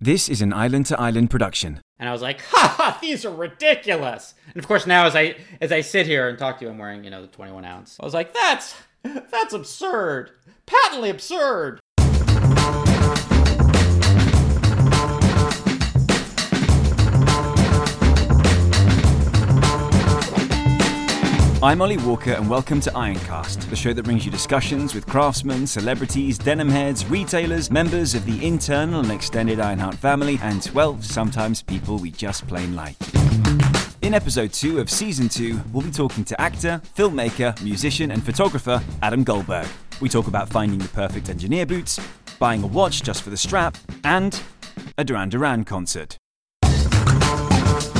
This is an Island to Island production. And I was like, ha ha, these are ridiculous. And of course, now as I as I sit here and talk to you, I'm wearing you know the 21 ounce. I was like, that's that's absurd, patently absurd. I'm Ollie Walker, and welcome to Ironcast, the show that brings you discussions with craftsmen, celebrities, denim heads, retailers, members of the internal and extended Ironheart family, and, well, sometimes people we just plain like. In episode 2 of season 2, we'll be talking to actor, filmmaker, musician, and photographer Adam Goldberg. We talk about finding the perfect engineer boots, buying a watch just for the strap, and a Duran Duran concert.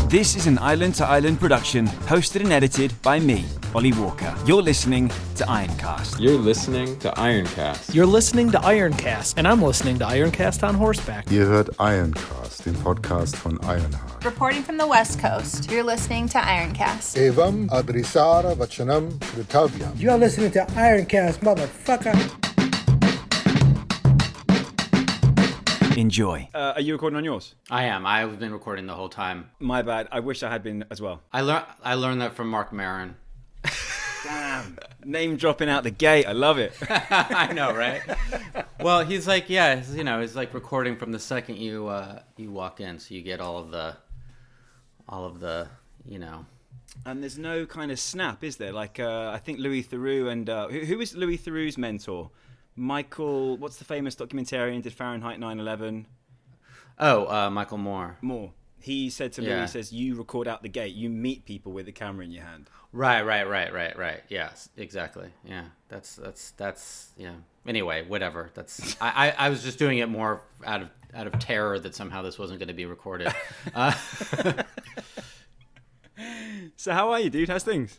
This is an Island to Island production, hosted and edited by me, Ollie Walker. You're listening to Ironcast. You're listening to Ironcast. You're listening to Ironcast, and I'm listening to Ironcast on horseback. Ihr hört Ironcast, den Podcast von Ironheart. Reporting from the West Coast, you're listening to Ironcast. Evam Adrisara Vachanam Kritavyam. You're listening to Ironcast, motherfucker. Enjoy. Uh, are you recording on yours? I am. I've been recording the whole time. My bad. I wish I had been as well. I learned I learned that from Marc Maron. Damn. Name dropping out the gate. I love it. I know, right? well, he's like, yeah, you know, he's like recording from the second you uh, you walk in, so you get all of the, all of the, you know. And there's no kind of snap, is there? Like, uh, I think Louis Theroux and uh, who, who is Louis Theroux's mentor? Michael, what's the famous documentarian did Fahrenheit 9/11? Oh, uh, Michael Moore. Moore. He said to me, Yeah. he says, "You record out the gate. You meet people with the camera in your hand." Right, right, right, right, right. Yes, exactly. Yeah, that's that's that's yeah. Anyway, whatever. That's I, I I was just doing it more out of out of terror that somehow this wasn't going to be recorded. Uh, So how are you, dude? How's things?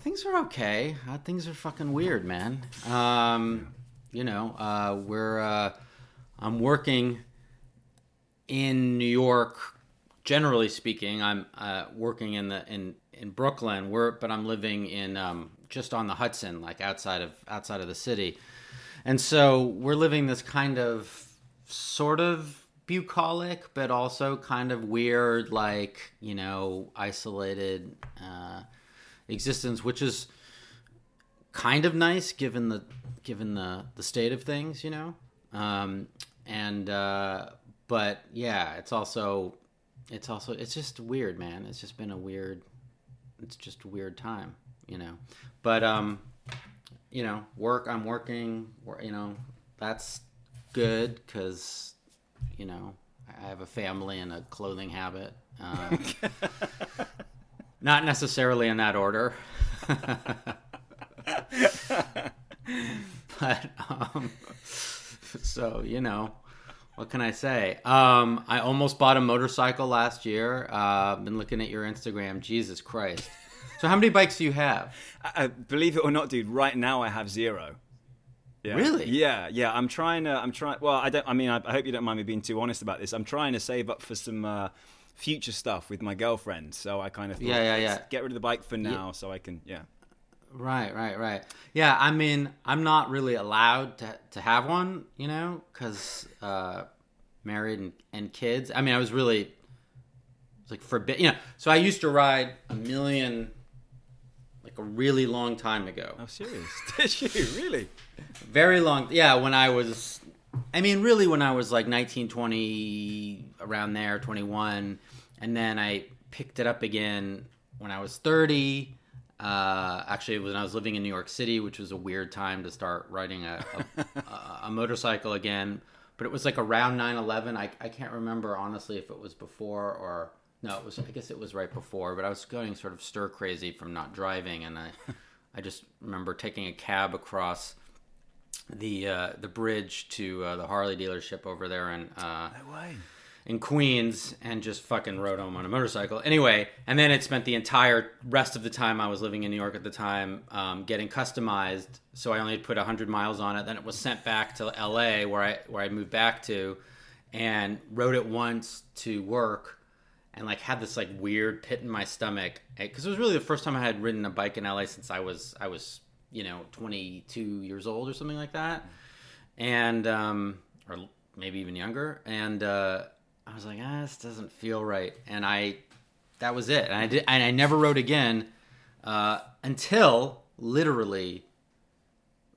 Things are okay. Uh, things are fucking weird, man. Um, you know, uh, we're uh, I'm working in New York. Generally speaking, I'm uh, working in the in in Brooklyn. We're but I'm living in um, just on the Hudson, like outside of outside of the city, and so we're living this kind of sort of bucolic, but also kind of weird, like you know, isolated. Existence, which is kind of nice given the given the the state of things, you know. Um, and uh, but yeah, it's also it's also it's just weird, man. It's just been a weird it's just a weird time, you know. But um, you know, work. I'm working. You know, that's good because you know I have a family and a clothing habit. Uh, not necessarily in that order. but um, so you know, what can I say? Um, I almost bought a motorcycle last year. Uh, been looking at your Instagram. Jesus Christ! So how many bikes do you have? Uh, believe it or not, dude, right now I have zero. Yeah. Really? Yeah, yeah. I'm trying to. I'm trying. Well, I don't. I mean, I, I hope you don't mind me being too honest about this. I'm trying to save up for some uh, future stuff with my girlfriend. So I kind of thought, Yeah, yeah, yeah. Get rid of the bike for now, so I can. Yeah. Right, right, right. Yeah, I mean, I'm not really allowed to to have one, you know, because uh, married and, and kids. I mean, I was really like forbid, you know. So I used to ride a million, like a really long time ago. Oh, serious? Did you really? Very long. Yeah, when I was, I mean, really when I was like 19, 20, around there, 21. And then I picked it up again when I was 30. Uh, actually, when I was living in New York City, which was a weird time to start riding a, a, a, motorcycle again. But it was like around 9 11. I, I can't remember honestly if it was before or. No, it was. I guess it was right before, but I was going sort of stir crazy from not driving, and I, I just remember taking a cab across the uh, the bridge to uh, the Harley dealership over there in uh, in Queens and just fucking rode home on a motorcycle. Anyway, and then it spent the entire rest of the time I was living in New York at the time um, getting customized. So I only put 100 miles on it. Then it was sent back to LA where I where I moved back to, and rode it once to work. And like had this like weird pit in my stomach because it was really the first time I had ridden a bike in LA since I was I was you know 22 years old or something like that, and um, or maybe even younger, and uh, I was like, ah, this doesn't feel right, and I that was it, and I did, and I never wrote again uh, until literally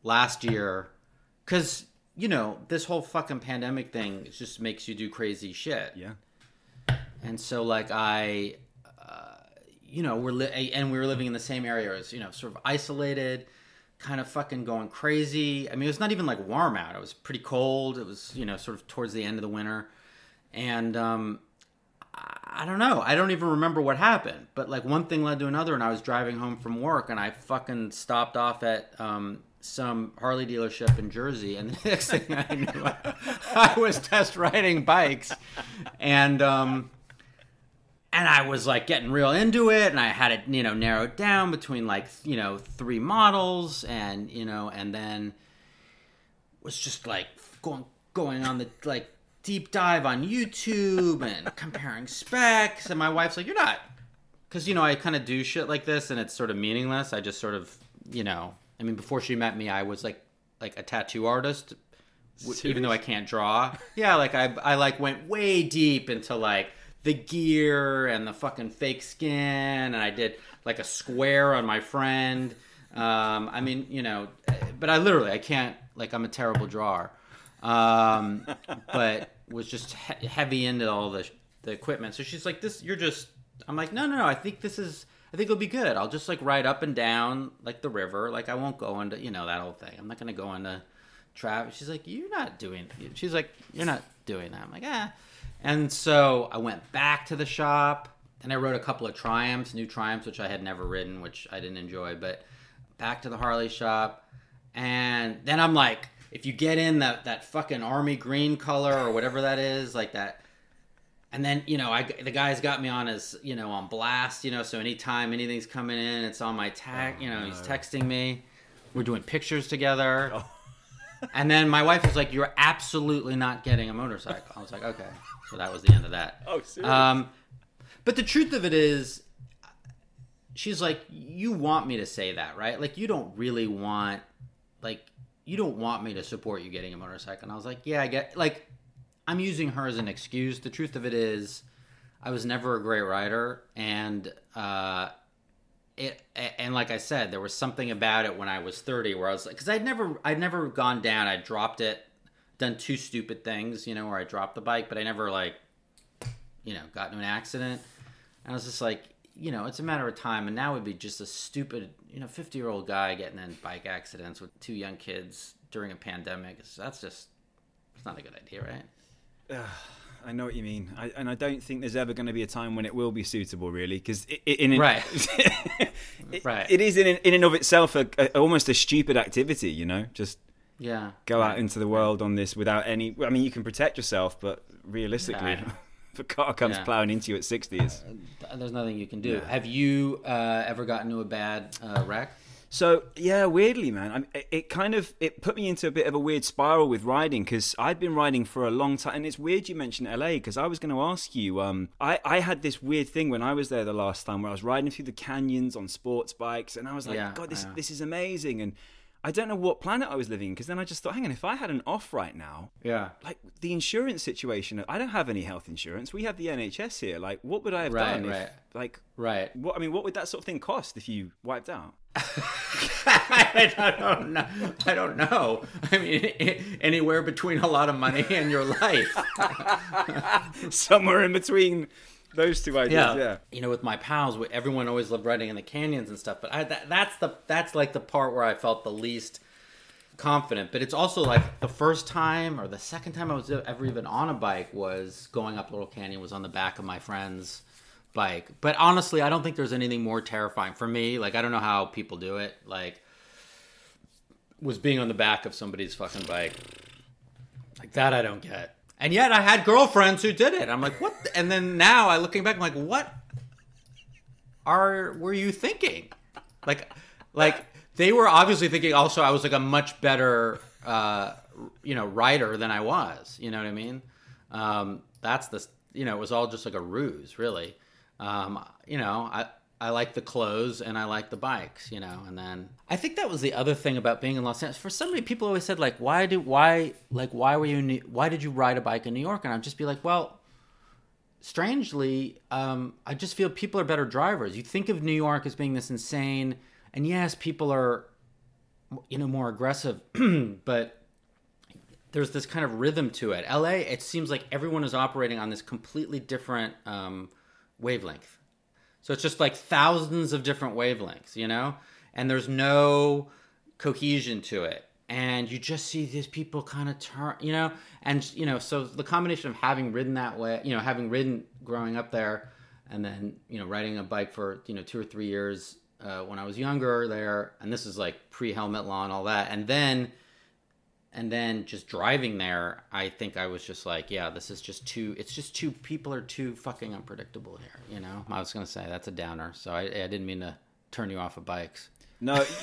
last year, because you know this whole fucking pandemic thing just makes you do crazy shit. Yeah. And so, like, I, uh, you know, we're li- and we were living in the same area as you know, sort of isolated, kind of fucking going crazy. I mean, it was not even like warm out; it was pretty cold. It was you know, sort of towards the end of the winter, and um, I I don't know. I don't even remember what happened, but like one thing led to another, and I was driving home from work, and I fucking stopped off at um, some Harley dealership in Jersey, and the next thing I knew, I, was test riding bikes, and um, and I was like getting real into it, and I had it you know narrowed down between like you know three models, and you know, and then was just like going going on the like deep dive on YouTube and comparing specs. And my wife's like, "You're not," because you know I kind of do shit like this, and it's sort of meaningless. I just sort of, you know, I mean, before she met me, I was like like a tattoo artist, w- even though I can't draw. Yeah, like I I like went way deep into like the gear and the fucking fake skin, and I did like a square on my friend. Um, I mean, you know, but I literally I can't like I'm a terrible drawer. Um, but was just he- heavy into all the the equipment. So she's like, "This, you're just." I'm like, "No, no, no. I think this is. I think it'll be good. I'll just like ride up and down like the river. Like I won't go into you know that whole thing. I'm not gonna go into traffic." She's like, "You're not doing." She's like, "You're not doing that." I'm like, "Ah." And so I went back to the shop and I wrote a couple of Triumphs, new Triumphs, which I had never ridden, which I didn't enjoy. But back to the Harley shop, and then I'm like, if you get in that that fucking army green color or whatever that is, like that. And then you know, I the guy's got me on his you know on blast, you know. So anytime anything's coming in, it's on my tag. Oh, you know, he's texting me. We're doing pictures together. Oh. And then my wife was like, "You're absolutely not getting a motorcycle." I was like, "Okay." So that was the end of that. Oh, seriously? Um, but the truth of it is, she's like, "You want me to say that, right? Like, you don't really want, like, you don't want me to support you getting a motorcycle." And I was like, "Yeah, I get." Like, I'm using her as an excuse. The truth of it is, I was never a great rider, and uh, it and like I said, there was something about it when I was 30 where I was like, because I'd never, I'd never gone down. I dropped it, done two stupid things, you know, where I dropped the bike, but I never like, you know, got into an accident. And I was just like, you know, it's a matter of time, and now would be just a stupid, you know, 50 year old guy getting in bike accidents with two young kids during a pandemic. That's just, it's not a good idea, right? I know what you mean, I, and I don't think there's ever going to be a time when it will be suitable, really, because in Right. it, Right. it is in in and of itself a, a, almost a stupid activity, you know, just Yeah. go out into the world on this without any. I mean, you can protect yourself, but realistically, Yeah. if a car comes Yeah. plowing into you at 60, it's There's nothing you can do. Have you uh, ever gotten into a bad uh, wreck? So yeah, weirdly, man, I it, kind of it put me into a bit of a weird spiral with riding because I'd been riding for a long time, and it's weird you mentioned LA because I was going to ask you. Um, I I had this weird thing when I was there the last time where I was riding through the canyons on sports bikes, and I was like, Yeah, God, this yeah. this is amazing, and I don't know what planet I was living in because then I just thought, hang on, if I had an off right now, Yeah. like the insurance situation, I don't have any health insurance. We have the NHS here. Like, what would I have Right, done? right. If, like, Right. what I mean, what would that sort of thing cost if you wiped out? I don't know. I don't know. I mean, anywhere between a lot of money and your life. Somewhere in between those two ideas. Yeah. You know, with my pals, everyone always loved riding in the canyons and stuff. But I, that, that's the that's like the part where I felt the least confident. But it's also like the first time or the second time I was ever even on a bike was going up Little Canyon. Was on the back of my friend's bike. But honestly, I don't think there's anything more terrifying for me. Like I don't know how people do it. Like was being on the back of somebody's fucking bike. Like that I don't get. And yet I had girlfriends who did it. I'm like, what? And then now I looking back, I'm like, what are were you thinking? Like, like they were obviously thinking. Also, I was like a much better, uh, you know, writer than I was. You know what I mean? Um, that's the, you know, it was all just like a ruse, really. Um, you know, I I like the clothes and I like the bikes, you know. And then I think that was the other thing about being in Los Angeles. For some reason, people always said like, "Why do why like why were you New, why did you ride a bike in New York?" And I'd just be like, "Well." Strangely, um, I just feel people are better drivers. You think of New York as being this insane, and yes, people are, you know, more aggressive, but there's this kind of rhythm to it. LA, it seems like everyone is operating on this completely different um, wavelength. So it's just like thousands of different wavelengths, you know? And there's no cohesion to it. And you just see these people kind of turn, you know? And, you know, so the combination of having ridden that way, you know, having ridden growing up there and then, you know, riding a bike for, you know, two or three years uh, when I was younger there. And this is like pre helmet law and all that. And then, and then just driving there i think i was just like yeah this is just too it's just too people are too fucking unpredictable here you know i was gonna say that's a downer so i, I didn't mean to turn you off of bikes No,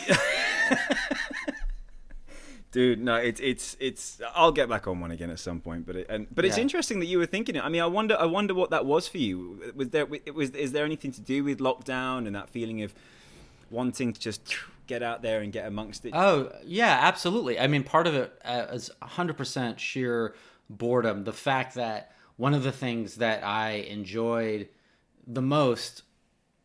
dude, no. It's it's it's. I'll get back on one again at some point, but it, and but it's Yeah. interesting that you were thinking it. I mean, I wonder, I wonder what that was for you. Was there it was is there anything to do with lockdown and that feeling of wanting to just get out there and get amongst it? Oh yeah, absolutely. I mean, part of it uh, 100% sheer boredom. The fact that one of the things that I enjoyed the most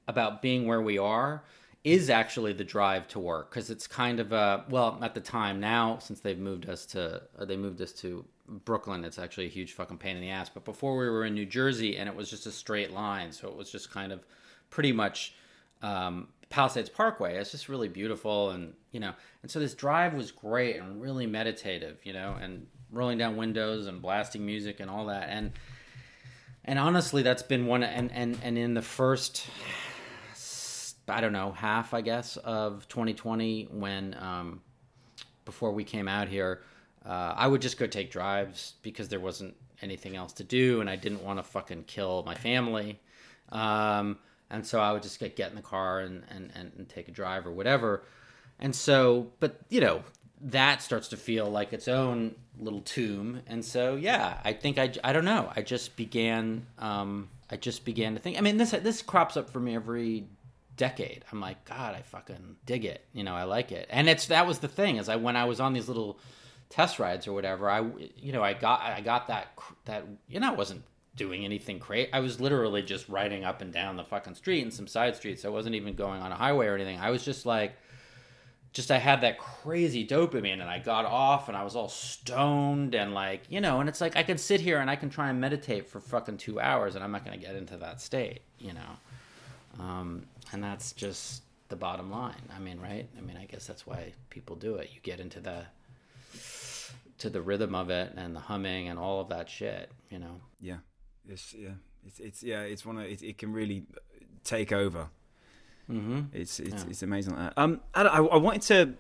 about being where we are is actually the drive to work because it's kind of a well at the time now since they've moved us to uh, they moved us to Brooklyn it's actually a huge fucking pain in the ass but before we were in New Jersey and it was just a straight line so it was just kind of pretty much um, Palisades Parkway it's just really beautiful and you know and so this drive was great and really meditative you know and rolling down windows and blasting music and all that and and honestly that's been one and and and in the first I don't know, half, I guess, of 2020 when, um, before we came out here, uh, I would just go take drives because there wasn't anything else to do and I didn't want to fucking kill my family. Um, and so I would just get, get in the car and, and, and, and take a drive or whatever. And so, but, you know, that starts to feel like its own little tomb. And so, yeah, I think I, I don't know. I just began, um, I just began to think, I mean, this, this crops up for me every decade. I'm like, God, I fucking dig it. You know, I like it. And it's that was the thing is I when I was on these little test rides or whatever, I you know I got I got that that you know I wasn't doing anything crazy. I was literally just riding up and down the fucking street and some side streets. I wasn't even going on a highway or anything. I was just like. Just I had that crazy dopamine, and I got off, and I was all stoned, and like you know, and it's like I can sit here and I can try and meditate for fucking two hours, and I'm not gonna get into that state, you know. Um, and that's just the bottom line. I mean, right? I mean, I guess that's why people do it. You get into the to the rhythm of it and the humming and all of that shit, you know. Yeah, it's yeah, it's it's yeah, it's one of it, it can really take over. Mm-hmm. It's it's, Yeah. it's amazing. Like that. Um, I, I, wanted to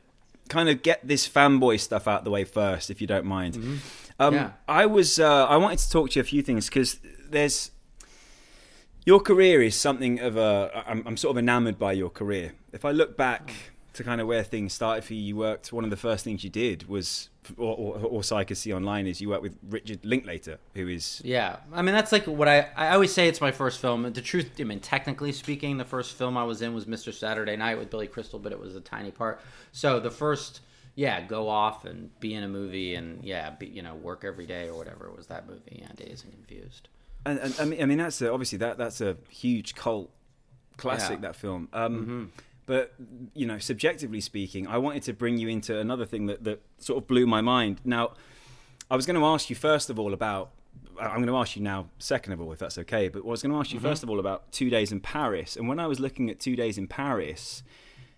kind of get this fanboy stuff out the way first, if you don't mind. Um, Mm-hmm. Yeah. I was uh, I wanted to talk to you a few things because there's your career is something of a I'm, I'm sort of enamored by your career. If I look back to kind of where things started for you, you worked. One of the first things you did was, or, or, or so I could see online, is you work with Richard Linklater, who is Yeah, I mean that's like what I I always say it's my first film. The truth, I mean, technically speaking, the first film I was in was Mr. Saturday Night with Billy Crystal, but it was a tiny part. So the first, yeah, go off and be in a movie and yeah, be, you know, work every day or whatever was that movie. Yeah, Dazed and Confused. And, and I mean, I mean that's a, obviously that that's a huge cult classic. Yeah. Mm-hmm. That film. Um, But you know, subjectively speaking, I wanted to bring you into another thing that that sort of blew my mind. Now, I was going to ask you first of all about. I'm going to ask you now, second of all, if that's okay. But I was going to ask you Mm-hmm. first of all about Two Days in Paris. And when I was looking at Two Days in Paris,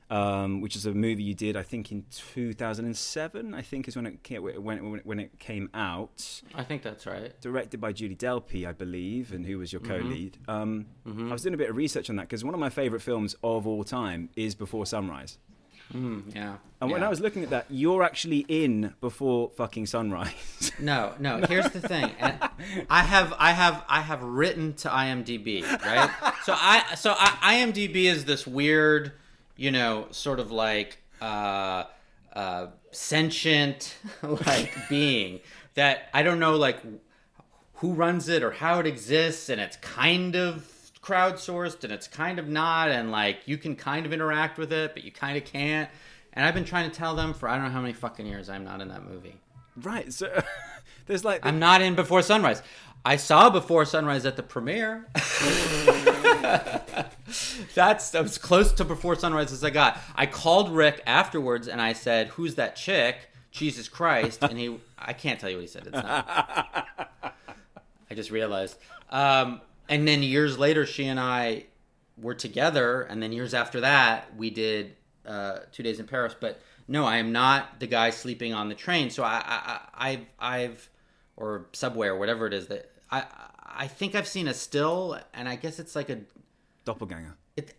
um, which is a movie you did, I think in 2007. I think is when it came, when when it came out I think that's right. directed by Julie Delpy, I believe, and who was your Mm-hmm. co-lead. Um, I was doing a bit of research on that because one of my favorite films of all time is Before Sunrise. Mm, yeah. And when yeah. I was looking at that, you're actually in Before fucking Sunrise. No, no. Here's the thing. I have, I have, I have written to IMDb, right? So I, so I, IMDb is this weird, you know, sort of like uh, uh, sentient, like being that I don't know, like who runs it or how it exists, and it's kind of crowdsourced and it's kind of not, and like you can kind of interact with it, but you kind of can't. And I've been trying to tell them for I don't know how many fucking years I'm not in that movie. Right. So there's like I'm not in Before Sunrise. I saw Before Sunrise at the premiere. That's as close to Before Sunrise as I got. I called Rick afterwards and I said, "Who's that chick?" Jesus Christ, and he I can't tell you what he said. It's not. I just realized. Um, and then years later, she and I were together, and then years after that, we did uh, Two Days in Paris. But no, I am not the guy sleeping on the train. So I, I, I've, I've, or subway or whatever it is that I, I think I've seen a still, and I guess it's like a doppelganger. It,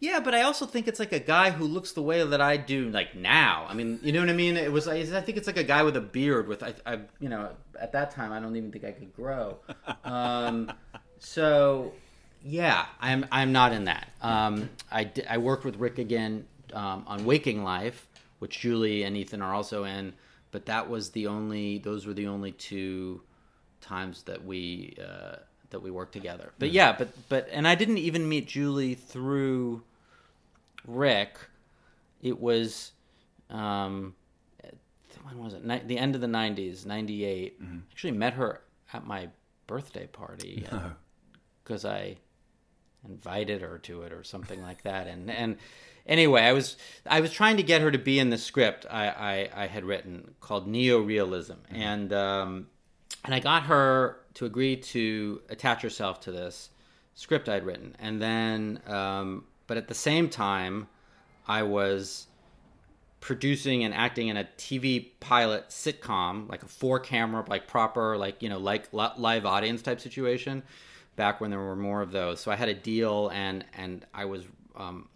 yeah, but I also think it's like a guy who looks the way that I do, like now. I mean, you know what I mean? It was. I think it's like a guy with a beard. With I, I you know, at that time, I don't even think I could grow. Um, so, yeah, I'm I'm not in that. Um, I I worked with Rick again um, on Waking Life, which Julie and Ethan are also in. But that was the only; those were the only two times that we uh, that we worked together. But yeah, but but and I didn't even meet Julie through Rick. It was um, when was it? Ni- the end of the '90s, '98. Actually, met her at my birthday party because I invited her to it or something like that. And and anyway, I was I was trying to get her to be in the script I I, I had written called Neo-realism, and um, and I got her to agree to attach herself to this script I'd written, and then um, but at the same time, I was producing and acting in a TV pilot sitcom, like a four camera, like proper, like you know, like live audience type situation, back when there were more of those. So I had a deal, and and I was um,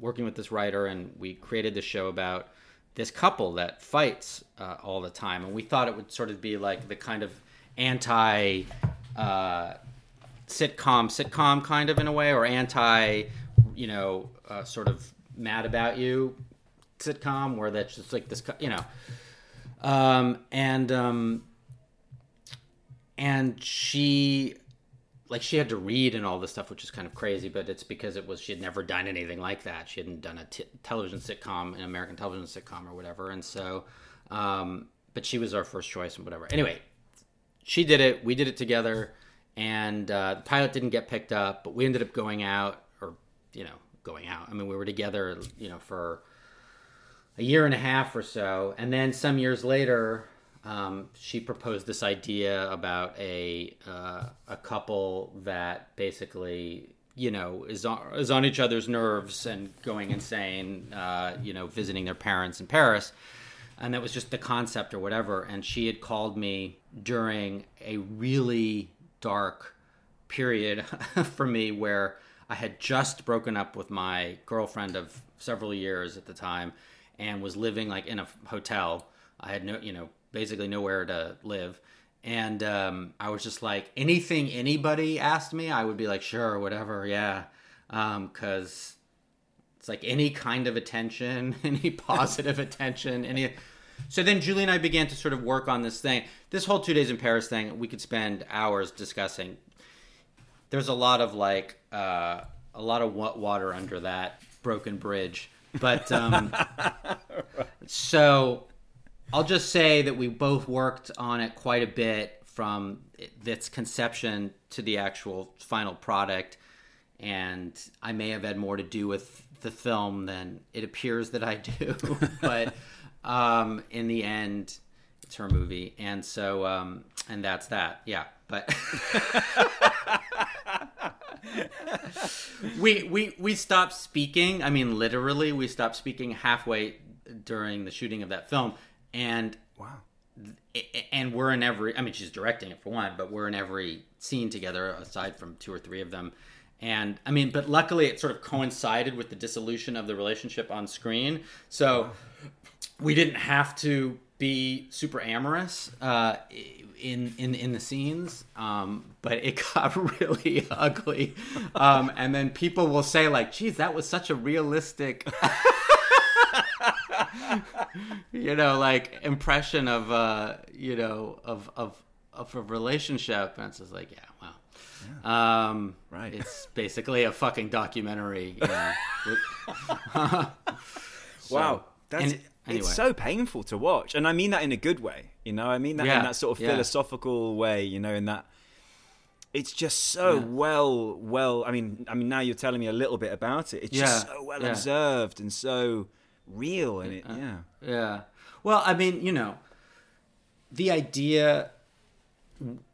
working with this writer, and we created this show about this couple that fights uh, all the time, and we thought it would sort of be like the kind of anti. Uh, sitcom sitcom kind of in a way or anti you know uh, sort of mad about you sitcom where that's just like this you know um and um and she like she had to read and all this stuff which is kind of crazy but it's because it was she had never done anything like that she hadn't done a t- television sitcom an american television sitcom or whatever and so um but she was our first choice and whatever anyway she did it we did it together and uh, the pilot didn't get picked up but we ended up going out or you know going out. I mean we were together you know for a year and a half or so and then some years later um, she proposed this idea about a uh, a couple that basically you know is on, is on each other's nerves and going insane uh, you know visiting their parents in paris and that was just the concept or whatever and she had called me during a really dark period for me where I had just broken up with my girlfriend of several years at the time and was living like in a hotel. I had no, you know, basically nowhere to live. And um, I was just like, anything anybody asked me, I would be like, sure, whatever, yeah. Because um, it's like any kind of attention, any positive attention, any. So then Julie and I began to sort of work on this thing. This whole two days in Paris thing, we could spend hours discussing. There's a lot of like uh, a lot of water under that broken bridge, but um, so I'll just say that we both worked on it quite a bit from its conception to the actual final product, and I may have had more to do with the film than it appears that I do, but um, in the end, it's her movie, and so um, and that's that. Yeah, but we we we stopped speaking. I mean, literally, we stopped speaking halfway during the shooting of that film, and wow. And we're in every. I mean, she's directing it for one, but we're in every scene together, aside from two or three of them. And I mean, but luckily, it sort of coincided with the dissolution of the relationship on screen, so we didn't have to be super amorous uh, in in in the scenes, um, but it got really ugly. Um, and then people will say like, "Geez, that was such a realistic." you know, like impression of uh, you know, of of of a relationship, and it's just like, yeah, well, Um, Right. It's basically a fucking documentary. You know, with- So- Wow, that's and- anyway. it's so painful to watch, and I mean that in a good way. You know, I mean that Yeah, in that sort of yeah. philosophical way. You know, in that it's just so well, well. I mean, I mean, now you're telling me a little bit about it. It's just so well yeah. observed and so real, and it, yeah. Yeah. Well, I mean, you know, the idea,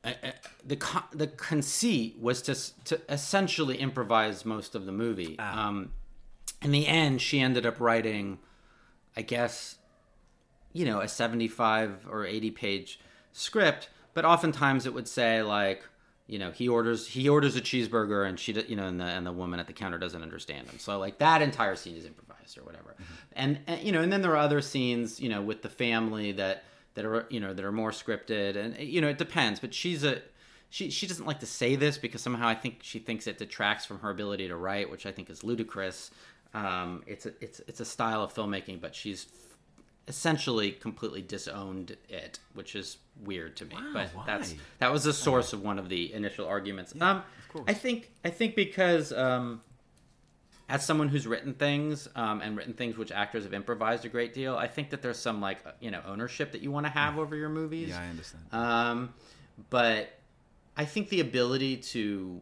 uh, uh, the con- the conceit was to to essentially improvise most of the movie. Um, in the end, she ended up writing, I guess, you know, a seventy-five or eighty page script, but oftentimes it would say like. You know, he orders he orders a cheeseburger, and she, you know, and the and the woman at the counter doesn't understand him. So like that entire scene is improvised or whatever. Mm-hmm. And, and you know, and then there are other scenes, you know, with the family that that are you know that are more scripted, and you know, it depends. But she's a she she doesn't like to say this because somehow I think she thinks it detracts from her ability to write, which I think is ludicrous. Um, it's a it's it's a style of filmmaking, but she's essentially completely disowned it, which is weird to me. but that's that was the source of one of the initial arguments. um, I think I think because um, as someone who's written things um, and written things which actors have improvised a great deal, I think that there's some like you know ownership that you want to have over your movies. Yeah, I understand. Um, but I think the ability to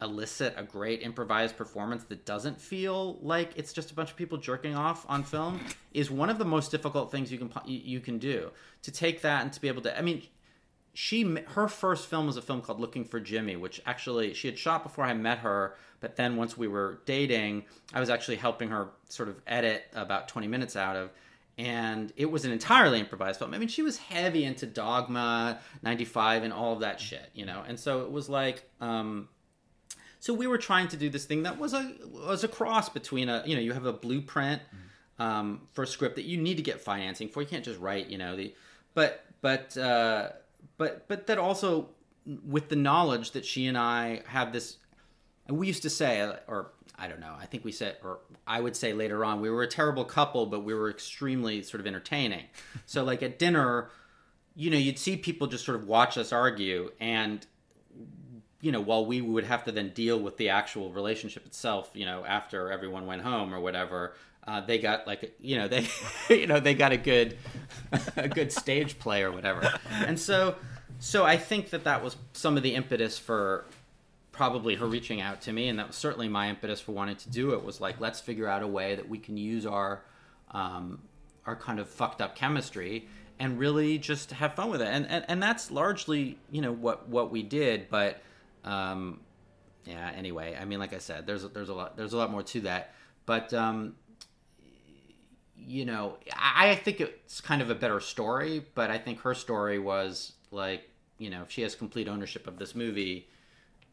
elicit a great improvised performance that doesn't feel like it's just a bunch of people jerking off on film is one of the most difficult things you can you can do. To take that and to be able to, I mean, she her first film was a film called Looking for Jimmy, which actually she had shot before I met her. But then once we were dating, I was actually helping her sort of edit about twenty minutes out of, and it was an entirely improvised film. I mean, she was heavy into Dogma, ninety five, and all of that shit, you know. And so it was like. um so we were trying to do this thing that was a was a cross between a you know you have a blueprint um, for a script that you need to get financing for. You can't just write you know the but but uh, but but that also with the knowledge that she and I have this. And we used to say, or I don't know, I think we said, or I would say later on, we were a terrible couple, but we were extremely sort of entertaining. so like at dinner, you know, you'd see people just sort of watch us argue and you know, while we would have to then deal with the actual relationship itself, you know, after everyone went home or whatever, uh, they got like, you know, they, you know, they got a good, a good stage play or whatever. And so, so I think that that was some of the impetus for probably her reaching out to me, and that was certainly my impetus for wanting to do it. Was like, let's figure out a way that we can use our, um, our kind of fucked up chemistry and really just have fun with it. And and, and that's largely, you know, what what we did, but um, yeah. Anyway, I mean, like I said, there's there's a lot there's a lot more to that, but um, you know, I, I think it's kind of a better story. But I think her story was like, you know, if she has complete ownership of this movie,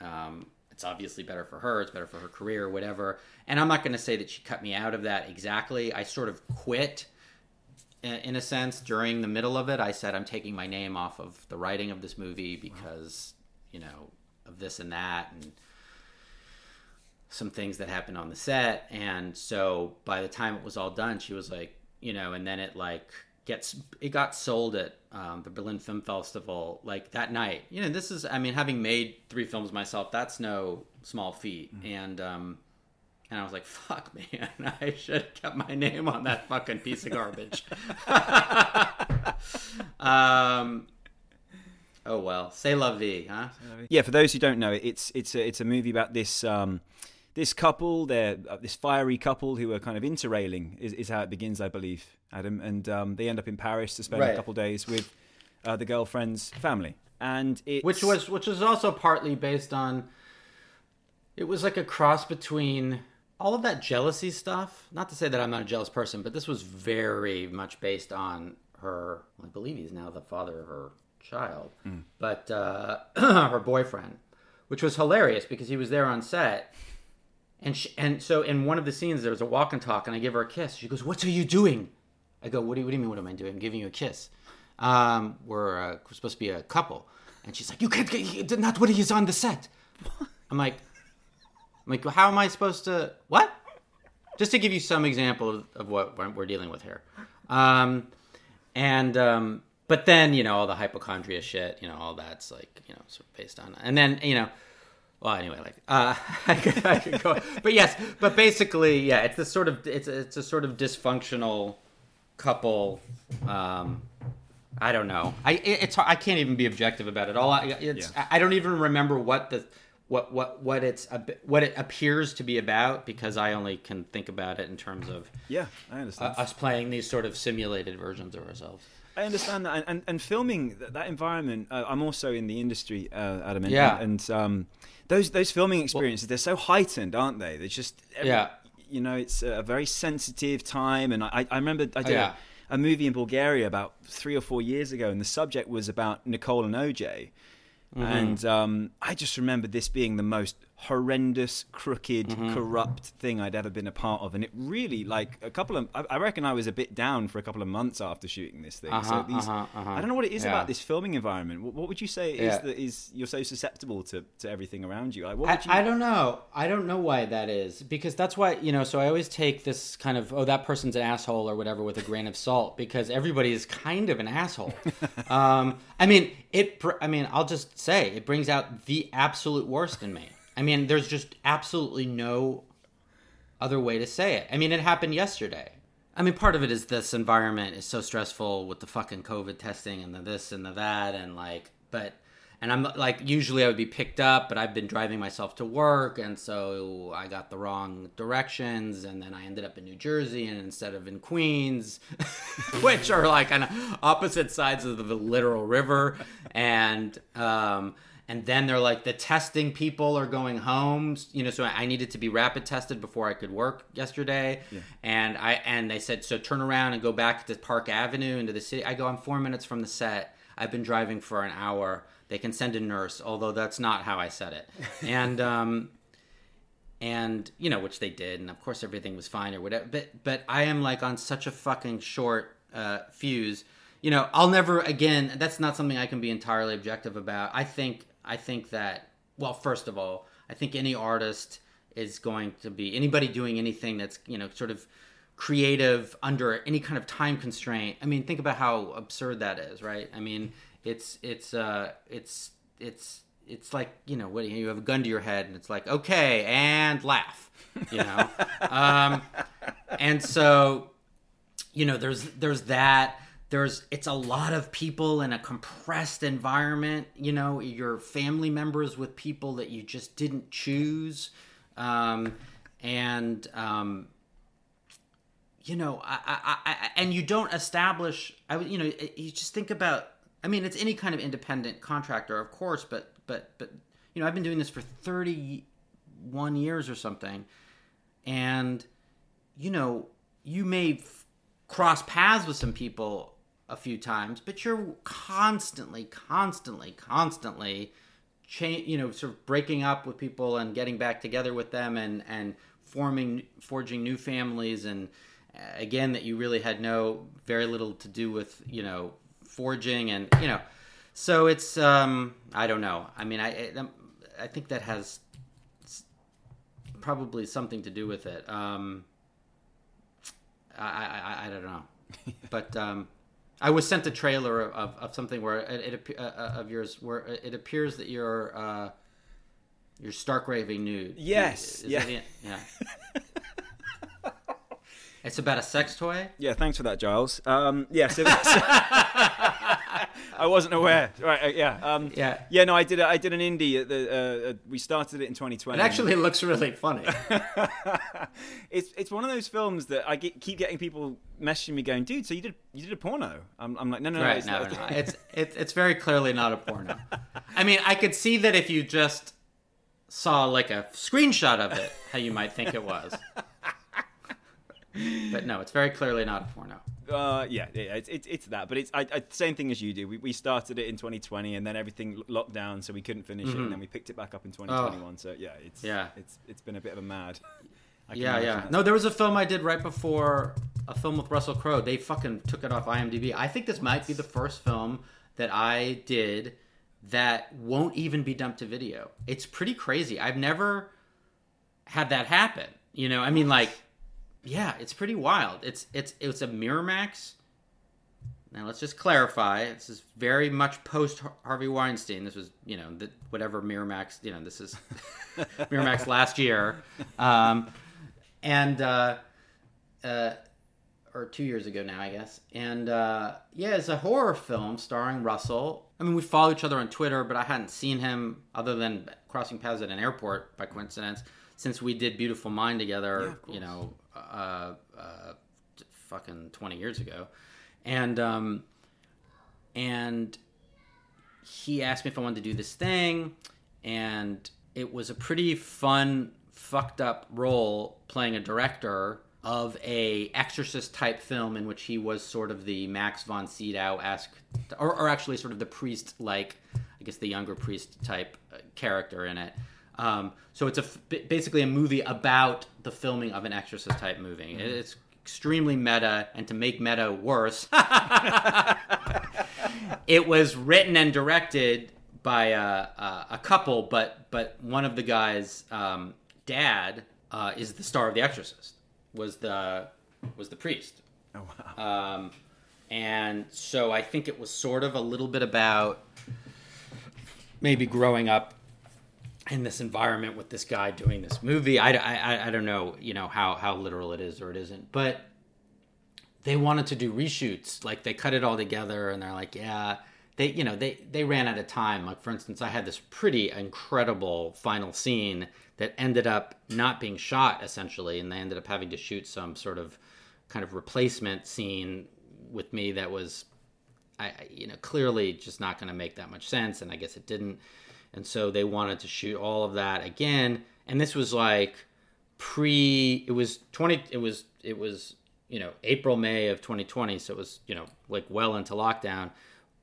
um, it's obviously better for her. It's better for her career, whatever. And I'm not going to say that she cut me out of that exactly. I sort of quit in in a sense during the middle of it. I said I'm taking my name off of the writing of this movie because you know of this and that and some things that happened on the set and so by the time it was all done she was like you know and then it like gets it got sold at um, the berlin film festival like that night you know this is i mean having made three films myself that's no small feat and um and I was like, fuck, man, I should have kept my name on that fucking piece of garbage. um, oh, well. Say la vie, huh? Yeah, for those who don't know, it's it's a, it's a movie about this um, this couple, they're uh, this fiery couple who are kind of interrailing is, is how it begins, I believe, Adam, and um, they end up in Paris to spend a Right. couple days with uh, the girlfriend's family, and it's, Which was which was also partly based on. It was like a cross between all of that jealousy stuff. Not to say that I'm not a jealous person, but this was very much based on her. I believe he's now the father of her child, but uh, her boyfriend, which was hilarious because he was there on set. And she, and so in one of the scenes there was a walk and talk, and I give her a kiss. She goes, "What are you doing?" I go, "What do you, what do you mean? What am I doing? I'm giving you a kiss. Um, we're, uh, we're supposed to be a couple." And she's like, "You can't get not when he's on the set." I'm like, I'm like, how am I supposed to what? Just to give you some example of, of what we're dealing with here. Um, and um, but then you know all the hypochondria shit, you know all that's like you know sort of based on, and then you know. Well, anyway, like uh, I, could, I could go, but yes, but basically, yeah, it's this sort of it's a, it's a sort of dysfunctional couple. Um, I don't know. I it, it's I can't even be objective about it. All I it's Yeah. I don't even remember what the what what what it's what it appears to be about because I only can think about it in terms of Yeah, I understand. us playing these sort of simulated versions of ourselves. I understand that, and, and, and filming that, that environment. Uh, I'm also in the industry, uh, Adam, and, Yeah. and um, those those filming experiences they're so heightened, aren't they? They're just every- Yeah. You know, it's a very sensitive time, and I, I remember I did yeah. a, a movie in Bulgaria about three or four years ago, and the subject was about Nicole and OJ. Mm-hmm. And um, I just remember this being the most horrendous, crooked, Mm-hmm. corrupt thing I'd ever been a part of, and it really, like, a couple of, I, I reckon I was a bit down for a couple of months after shooting this thing. Uh-huh, so these, uh-huh, uh-huh. I don't know what it is Yeah. about this filming environment. What, what would you say is that is you're so susceptible to, to everything around you? Like, what I, you? I don't know. I don't know why that is because that's why you know. So I always take this kind of oh that person's an asshole or whatever with a grain of salt because everybody is kind of an asshole. um, I mean it. I mean I'll just say it brings out the absolute worst in me. I mean there's just absolutely no other way to say it. I mean it happened yesterday. I mean part of it is this environment is so stressful with the fucking COVID testing and the this and the that and like but and I'm like usually I would be picked up, but I've been driving myself to work, and so I got the wrong directions, and then I ended up in New Jersey and instead of in Queens, which are like on opposite sides of the literal river, and um, and then they're like the testing people are going home, you know. So I needed to be rapid tested before I could work yesterday, and I and they said so turn around and go back to Park Avenue into the city. I go, I'm four minutes from the set. I've been driving for an hour. They can send a nurse, although that's not how I said it. And um, and you know, which they did, and of course everything was fine or whatever. But but I am like on such a fucking short uh, fuse. You know, I'll never again. That's not something I can be entirely objective about. I think I think that well, first of all, I think any artist is going to be anybody doing anything that's you know sort of creative under any kind of time constraint. I mean, think about how absurd that is, right? I mean, it's it's uh it's it's it's like you know what you have a gun to your head and it's like okay and laugh, you know, um, and so you know there's there's that there's it's a lot of people in a compressed environment you know your family members with people that you just didn't choose. Um, and um, you know I, I, I and you don't establish i you know you just think about i mean it's any kind of independent contractor of course but but but you know i've been doing this for 31 years or something. And you know you may f- cross paths with some people a few times but you're constantly constantly constantly change you know sort of breaking up with people and getting back together with them and and forming forging new families and uh, again that you really had no very little to do with you know forging and you know so it's um i don't know. I mean i i, I think that has probably something to do with it. Um i i, I- I don't know. But um I was sent a trailer of, of something where it, it uh, uh, of yours where it appears that you're uh, you're stark raving nude. Yes, Is yeah. that it? yeah. it's about a sex toy. Yeah, thanks for that, Giles. Um, yeah, so, I wasn't aware. Right? Uh, yeah. Um, Yeah. Yeah. No, I did. a- I did an indie. At the, uh, uh, we started it in 2020. It actually looks really funny. it's it's one of those films that I get, keep getting people messaging me going, dude. So you did you did a porno? I'm, I'm like, no, no, no. right? it's No, not- no, it's it, it's very clearly not a porno. I mean, I could see that if you just saw like a screenshot of it, how you might think it was. But no, it's very clearly not a porno. Uh, yeah, it's, it's it's that, but it's I, I, same thing as you do. We, we started it in 2020, and then everything locked down, so we couldn't finish it, and then we picked it back up in 2021. So yeah, it's Mm-hmm. Yeah. it's it's been a bit of a mad. I Yeah, yeah. that's- No, there was a film I did right before a film with Russell Crowe. They fucking took it off IMDb. I think this might be the first film that I did that won't even be dumped to video. It's pretty crazy. I've never had that happen. You know, I mean like yeah, it's pretty wild. It's it's it's a Miramax now let's just clarify. This is very much post Harvey Weinstein. This was, you know, the, whatever Miramax, you know, this is Miramax last year, um, and uh, uh, or two years ago now, I guess. And uh, yeah, it's a horror film starring Russell. I mean, we follow each other on Twitter, but I hadn't seen him other than crossing paths at an airport by coincidence since we did Beautiful Mind together. you know, uh, uh, fucking twenty years ago, and um, and he asked me if I wanted to do this thing, and it was a pretty fun, fucked up role playing a director of a exorcist type film in which he was sort of the Max von Sydow esque, or, or actually sort of the priest like, I guess the younger priest type uh, character in it. Um, so it's a basically a movie about the filming of an exorcist type movie. It's extremely meta, and to make meta worse, it was written and directed by a, a, a couple, but but one of the guys' um, dad uh, is the star of The Exorcist. Was the was the priest. Oh wow. Um, and so I think it was sort of a little bit about maybe growing up in this environment with this guy doing this movie. I, I, I don't know, you know, how, how literal it is or it isn't, but they wanted to do reshoots. Like they cut it all together and they're like, yeah, they, you know, they, they ran out of time. Like for instance, I had this pretty incredible final scene that ended up not being shot essentially. And they ended up having to shoot some sort of kind of replacement scene with me that was, I, you know, clearly just not going to make that much sense. And I guess it didn't and so they wanted to shoot all of that again. And this was like pre it was 20 it was it was you know april may of 2020 so it was you know like well into lockdown.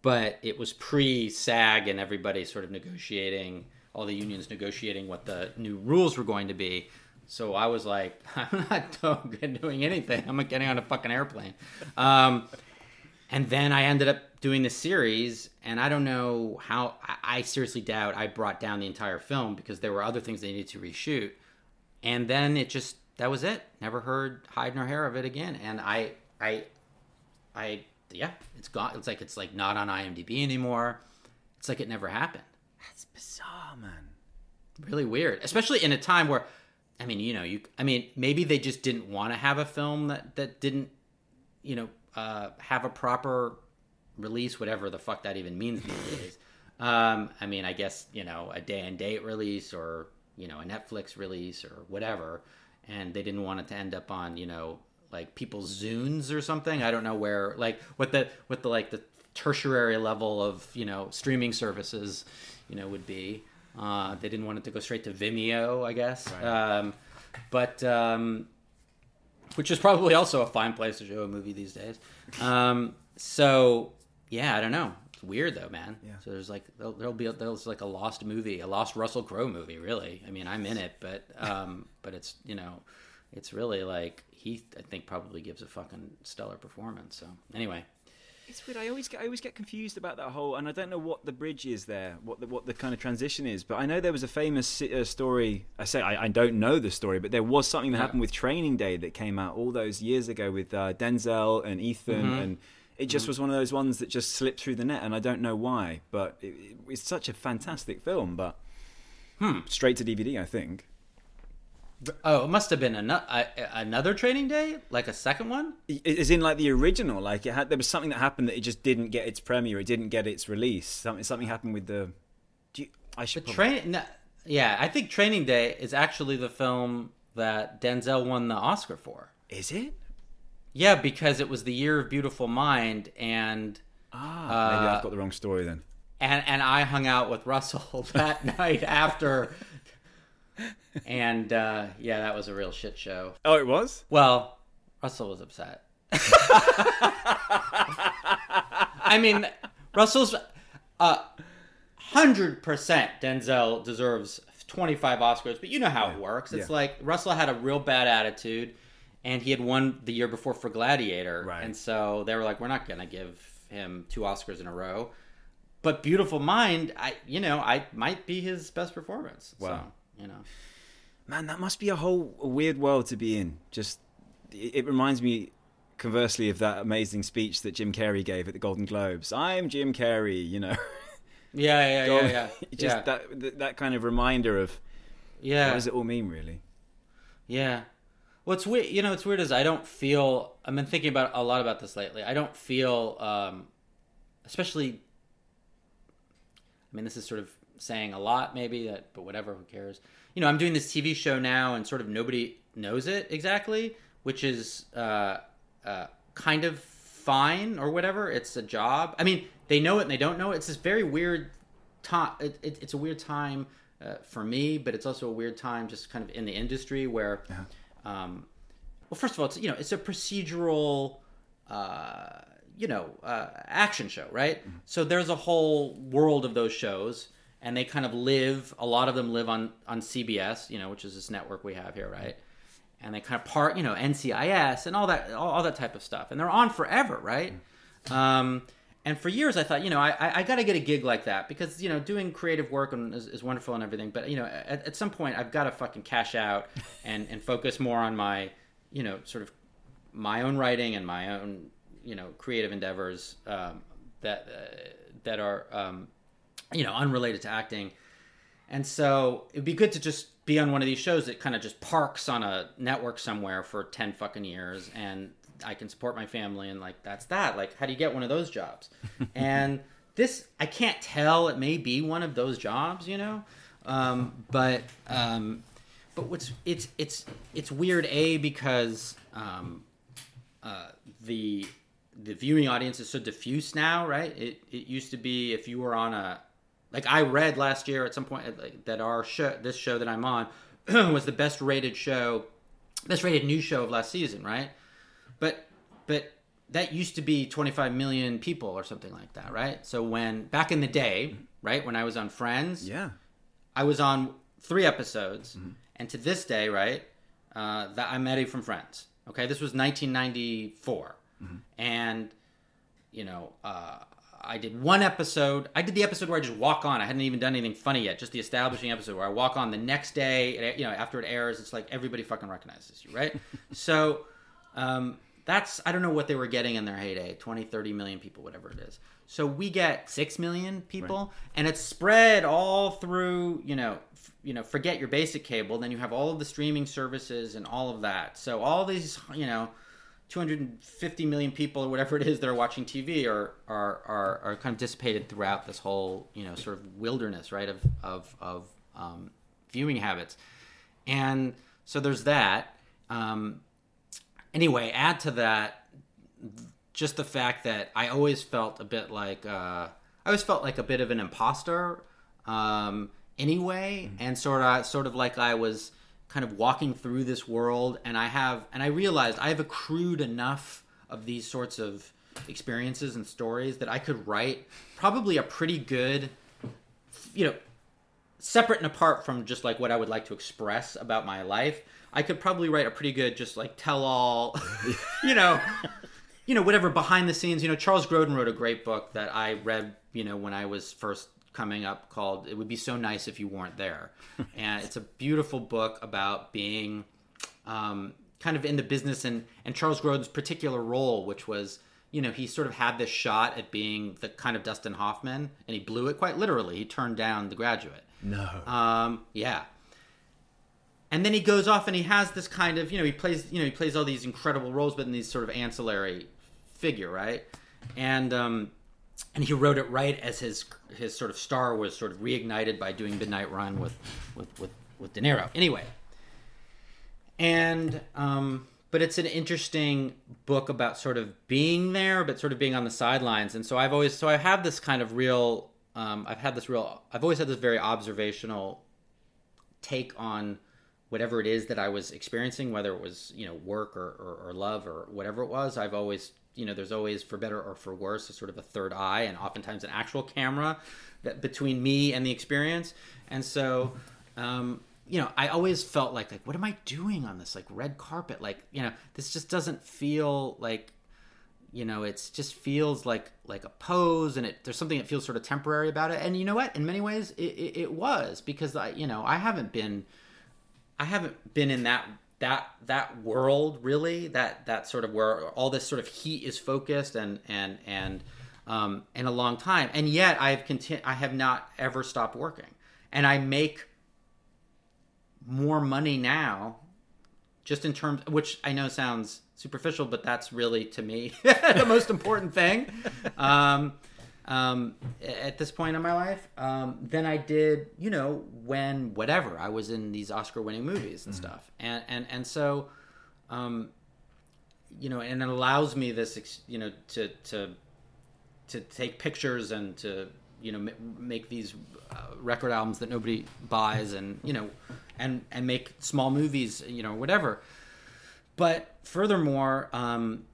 But it was pre sag and everybody sort of negotiating all the unions negotiating what the new rules were going to be. So i was like i'm not doing anything. I'm not getting on a fucking airplane. Um, and then i ended up doing the series and i don't know how I, I seriously doubt i brought down the entire film because there were other things they needed to reshoot. And then it just that was it. Never heard hide nor hair of it again. And i i i yeah it's gone. It's like it's like not on imdb anymore. It's like it never happened. That's bizarre, man. really weird. Especially in a time where i mean you know you i mean maybe they just didn't want to have a film that that didn't you know uh, have a proper release, whatever the fuck that even means these days. Um, I mean, I guess you know a day and date release or you know a Netflix release or whatever, and they didn't want it to end up on you know like people's Zunes or something. I don't know where like what the what the like the tertiary level of you know streaming services you know would be. Uh, they didn't want it to go straight to Vimeo, I guess. Right. Um, but um, which is probably also a fine place to show a movie these days. Um, so yeah, I don't know. It's weird though, man. Yeah. So there's like there'll, there'll be there's like a lost movie, a lost Russell Crowe movie. Really, I mean, I'm in it, but um, but it's you know, it's really like he I think probably gives a fucking stellar performance. So anyway, It's weird. I always get I always get confused about that whole, and I don't know what the bridge is there, what the what the kind of transition is. But I know there was a famous uh, story. I say I, I don't know the story, but there was something that Yeah. happened with Training Day that came out all those years ago with uh, Denzel and Ethan, Mhm. and it just was one of those ones that just slipped through the net, and I don't know why. But it, it, it's such a fantastic film, but Hmm. straight to DVD, I think. oh, it must have been ano- a, another training day, like a second one. Is in like the original, like it had there was something that happened that it just didn't get its premiere, it didn't get its release. Something something happened with the. Do you, I should The probably- train, no, yeah, I think Training Day is actually the film that Denzel won the Oscar for. Is it? Yeah, because it was the year of Beautiful Mind, and Ah, maybe Uh, I've got the wrong story then. and and I hung out with Russell that night after, and uh, yeah, that was a real shit show. Oh, it was. Well, Russell was upset. I mean, Russell's uh hundred percent Denzel deserves twenty five Oscars, but you know how it works. It's Yeah. like Russell had a real bad attitude, and he had won the year before for Gladiator, Right. and so they were like, "We're not gonna give him two Oscars in a row." But Beautiful Mind, I you know, I might be his best performance. Wow. So, you know. Man, that must be a whole weird world to be in. Just it, reminds me conversely of that amazing speech that Jim Carrey gave at the Golden Globes. I'm Jim Carrey, you know. Yeah, yeah, yeah, yeah. Just yeah. that that- that kind of reminder of yeah. what does it all mean, really? Yeah. What's weird, you know, what's weird is I don't feel. I've been thinking about a lot about this lately. I don't feel, um, especially. I mean, this is sort of saying a lot, maybe that, but whatever. Who cares? You know, I'm doing this TV show now, and sort of nobody knows it exactly, which is uh, uh, kind of fine or whatever. It's a job. I mean, they know it and they don't know it. It's this very weird time. It, it, it's a weird time uh, for me, but it's also a weird time just kind of in the industry where, um, well, first of all, it's you know it's a procedural, uh, you know, uh, action show, right? So there's a whole world of those shows, and they kind of live. A lot of them live on on CBS, you know, which is this network we have here, right? And they kind of part, you know, NCIS and all that, all, all that type of stuff, and they're on forever, right? Um, and for years, I thought, you know, I, I, I got to get a gig like that because, you know, doing creative work and is, is wonderful and everything. But, you know, at, at some point, I've got to fucking cash out and, and focus more on my, you know, sort of my own writing and my own, you know, creative endeavors um, that uh, that are, um, you know, unrelated to acting. And so it'd be good to just be on one of these shows that kind of just parks on a network somewhere for 10 fucking years and I can support my family and like that's that. Like how do you get one of those jobs? and this I can't tell it may be one of those jobs, you know. Um, but um, but what's it's it's it's weird a because um, uh, the the viewing audience is so diffuse now, right? It it used to be if you were on a like I read last year at some point like, that our show this show that I'm on was the best rated show, best rated news show of last season, right? But but that used to be 25 million people or something like that, right? So when back in the day, right, when I was on Friends, Yeah. I was on three episodes, and to this day, right, uh, that I'm Eddie from Friends. Okay, this was 1994, and you know, uh, I did one episode. I did the episode where I just walk on. I hadn't even done anything funny yet. Just the establishing episode where I walk on the next day. You know, after it airs, it's like everybody fucking recognizes you, right? so. Um, that's I don't know what they were getting in their heyday 20 30 million people whatever it is. So we get 6 million people and it's spread all through you know f- you know forget your basic cable then you have all of the streaming services and all of that. So all these you know 250 million people or whatever it is that are watching TV are are, are, are kind of dissipated throughout this whole you know sort of wilderness right of of, of um, viewing habits. And so there's that. Um, anyway, add to that just the fact that I always felt a bit like uh, I always felt like a bit of an imposter um, anyway, and sort of sort of like I was kind of walking through this world, and I have and I realized I have accrued enough of these sorts of experiences and stories that I could write probably a pretty good, you know, separate and apart from just like what I would like to express about my life, I could probably write a pretty good just like tell all, you know, you know whatever behind the scenes. You know, Charles Grodin wrote a great book that I read, you know, when I was first coming up called "It Would Be So Nice If You Weren't There," and it's a beautiful book about being um, kind of in the business and and Charles Grodin's particular role, which was you know he sort of had this shot at being the kind of Dustin Hoffman, and he blew it quite literally. He turned down The Graduate. No. Um, yeah. And then he goes off and he has this kind of, you know, he plays, you know, he plays all these incredible roles, but in these sort of ancillary figure, right? And um, and he wrote it right as his his sort of star was sort of reignited by doing Midnight Run with with with, with De Niro. Anyway, and um, but it's an interesting book about sort of being there, but sort of being on the sidelines. And so I've always so I have this kind of real. Um, I've had this real. I've always had this very observational take on whatever it is that I was experiencing, whether it was you know work or, or, or love or whatever it was. I've always you know there's always for better or for worse a sort of a third eye and oftentimes an actual camera that between me and the experience. And so um, you know I always felt like like what am I doing on this like red carpet? Like you know this just doesn't feel like you know it's just feels like like a pose and it there's something that feels sort of temporary about it and you know what in many ways it, it, it was because i you know i haven't been i haven't been in that that that world really that that sort of where all this sort of heat is focused and and and um, in a long time, and yet I've continu- I have not ever stopped working, and I make more money now, just in terms, which I know sounds superficial, but that's really to me the most important thing. Um, um, at this point in my life um, than I did, you know, when whatever I was in these Oscar-winning movies and mm-hmm. stuff, and and and so, um, you know, and it allows me this, you know, to to to take pictures and to you know m- make these uh, record albums that nobody buys, and you know, and and make small movies, you know, whatever. But furthermore, um,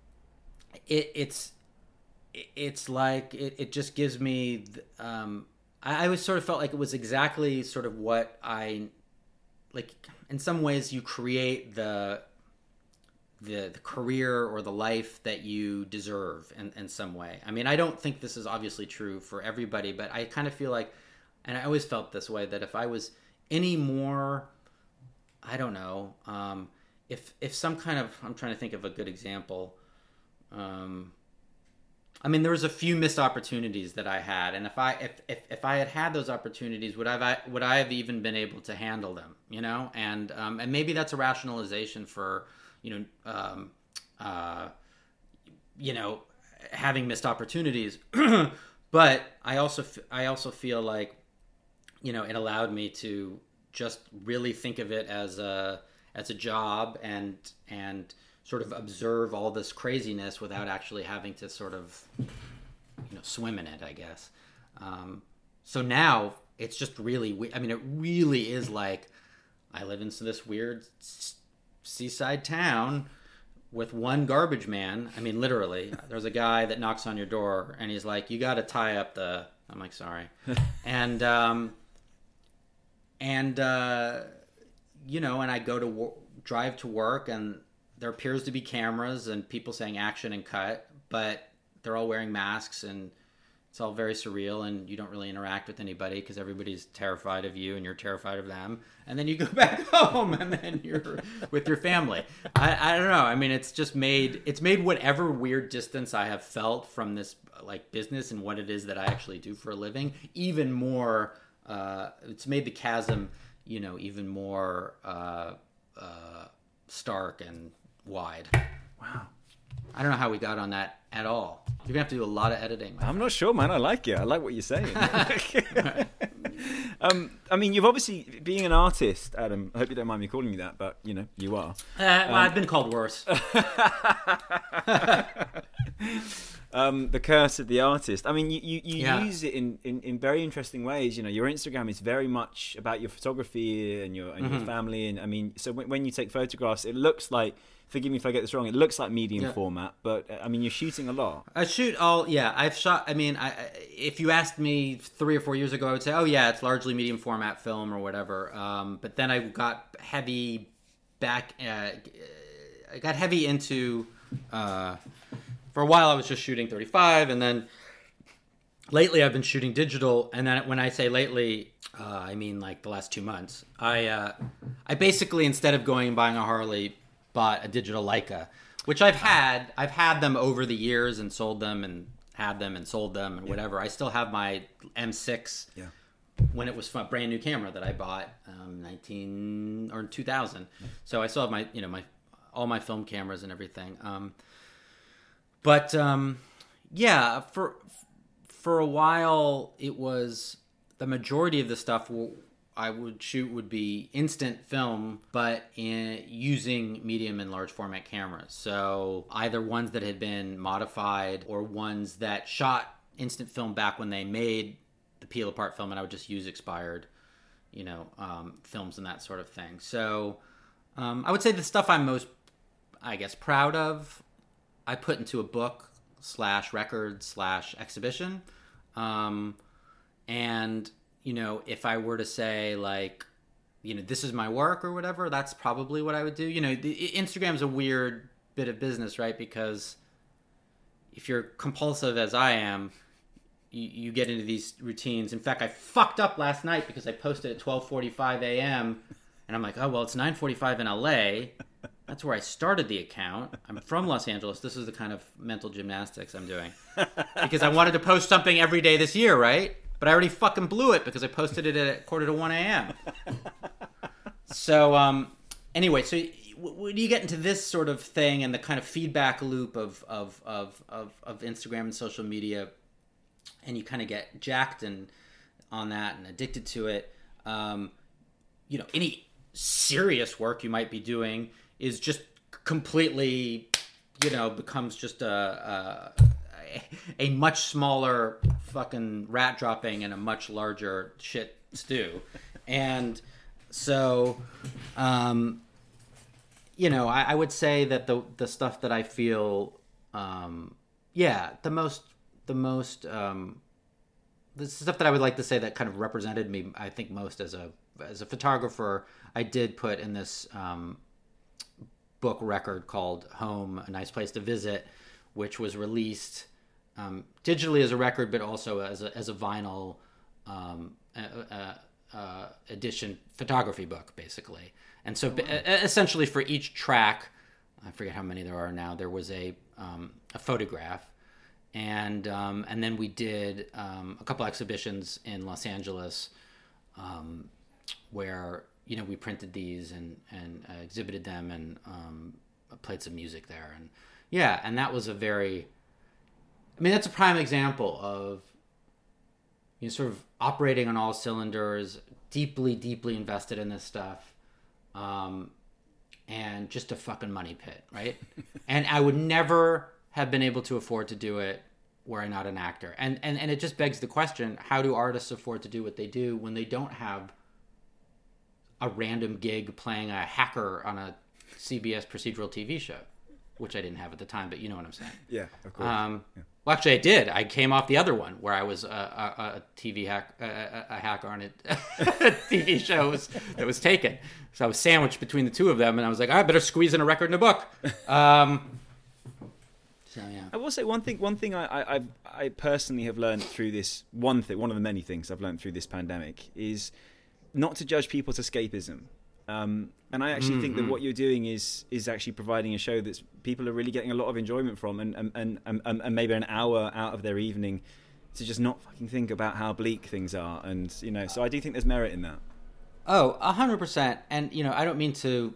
it, it's it's like it, it just gives me um, I, I always sort of felt like it was exactly sort of what i like in some ways you create the the, the career or the life that you deserve in, in some way. I mean i don't think this is obviously true for everybody but i kind of feel like and i always felt this way that if i was any more i don't know um, if if some kind of i'm trying to think of a good example um, I mean, there was a few missed opportunities that I had, and if I if if, if I had had those opportunities, would I would I have even been able to handle them? You know, and um, and maybe that's a rationalization for you know um, uh, you know having missed opportunities, but I also I also feel like you know it allowed me to just really think of it as a as a job and and sort of observe all this craziness without actually having to sort of you know swim in it i guess. Um, so now it's just really we- i mean it really is like i live in this weird seaside town with one garbage man. I mean literally there's a guy that knocks on your door and he's like you got to tie up the i'm like sorry. And um and uh you know and i go to wo- drive to work and there appears to be cameras and people saying action and cut, but they're all wearing masks and it's all very surreal and you don't really interact with anybody because everybody's terrified of you and you're terrified of them. And then you go back home and then you're with your family. I, I don't know. I mean it's just made it's made whatever weird distance i have felt from this like business and what it is that i actually do for a living even more uh, it's made the chasm you know even more uh, uh, stark and wide. Wow. I don't know how we got on that at all. You're gonna have to do a lot of editing. I'm not sure, man. I like it. I like what you're saying. um, I mean, you've obviously being an artist, Adam. I hope you don't mind me calling you that, but you know, you are. Uh, well, um, I've been called worse. um, the curse of the artist. I mean, you, you, you yeah. use it in, in, in, very interesting ways. You know, your Instagram is very much about your photography and your and mm-hmm. your family. And I mean, so when, when you take photographs, it looks like forgive me if I get this wrong. It looks like medium yeah. format, but uh, I mean, you're shooting a lot. I shoot all. Yeah, I've shot. I mean, I, if you asked me three or four years ago, I would say, oh yeah, it's largely medium format film or whatever. Um, but then I got heavy back. Uh, I got heavy into. Uh, for a while, I was just shooting 35, and then lately I've been shooting digital. And then when I say lately, uh, I mean like the last two months. I uh, I basically instead of going and buying a Harley bought a digital Leica, which I've had. I've had them over the years and sold them and had them and sold them and yeah. whatever. I still have my M6. Yeah. When it was a brand new camera that I bought, um, 19 or 2000. So I still have my, you know, my all my film cameras and everything. Um, but um, yeah, for for a while it was the majority of the stuff I would shoot would be instant film, but in using medium and large format cameras. So either ones that had been modified or ones that shot instant film back when they made the peel apart film, and I would just use expired, you know, um, films and that sort of thing. So um, I would say the stuff I'm most, I guess, proud of, I put into a book slash record slash exhibition. Um, and you know, if I were to say like, you know, this is my work or whatever, that's probably what I would do. You know, the, Instagram's a weird bit of business, right? Because if you're compulsive as I am, you, you get into these routines. In fact, I fucked up last night because I posted at 12:45 a.m. and I'm like, oh well, it's 9:45 in LA. That's where I started the account. I'm from Los Angeles. This is the kind of mental gymnastics I'm doing. Because I wanted to post something every day this year, right? But I already fucking blew it because I posted it at quarter to 1 a.m. so, um, anyway, so when you get into this sort of thing and the kind of feedback loop of, of, of, of, of Instagram and social media, and you kind of get jacked and on that and addicted to it, um, you know, any serious work you might be doing is just completely, you know, becomes just a, a, a much smaller fucking rat dropping and a much larger shit stew. And so, um, you know, I, I, would say that the the stuff that I feel, um, yeah, the most the most um, the stuff that I would like to say that kind of represented me, I think most as a as a photographer, I did put in this um, book record called Home, a nice place to visit, which was released um, digitally as a record, but also as a, as a vinyl um, uh, uh, edition photography book, basically. And so, oh, wow. essentially, for each track, I forget how many there are now. There was a um, a photograph, and um, and then we did um, a couple exhibitions in Los Angeles, um, where you know we printed these and and uh, exhibited them and um, played some music there and yeah and that was a very i mean that's a prime example of you know sort of operating on all cylinders deeply deeply invested in this stuff um, and just a fucking money pit right and i would never have been able to afford to do it were i not an actor and and, and it just begs the question how do artists afford to do what they do when they don't have a random gig playing a hacker on a CBS procedural TV show, which I didn't have at the time, but you know what I'm saying. Yeah, of course. Um, yeah. Well, actually, I did. I came off the other one where I was a, a, a TV hack, a, a hacker on a TV show that was taken. So I was sandwiched between the two of them, and I was like, I better squeeze in a record in a book. Um, so yeah. I will say one thing. One thing I, I, I personally have learned through this one thing. One of the many things I've learned through this pandemic is not to judge people's escapism. Um, and I actually mm-hmm. think that mm-hmm. what you're doing is is actually providing a show that people are really getting a lot of enjoyment from, and and, and, and, and maybe an hour out of their evening to just not fucking think about how bleak things are, and you know. So I do think there's merit in that. Oh, a hundred percent. And you know, I don't mean to.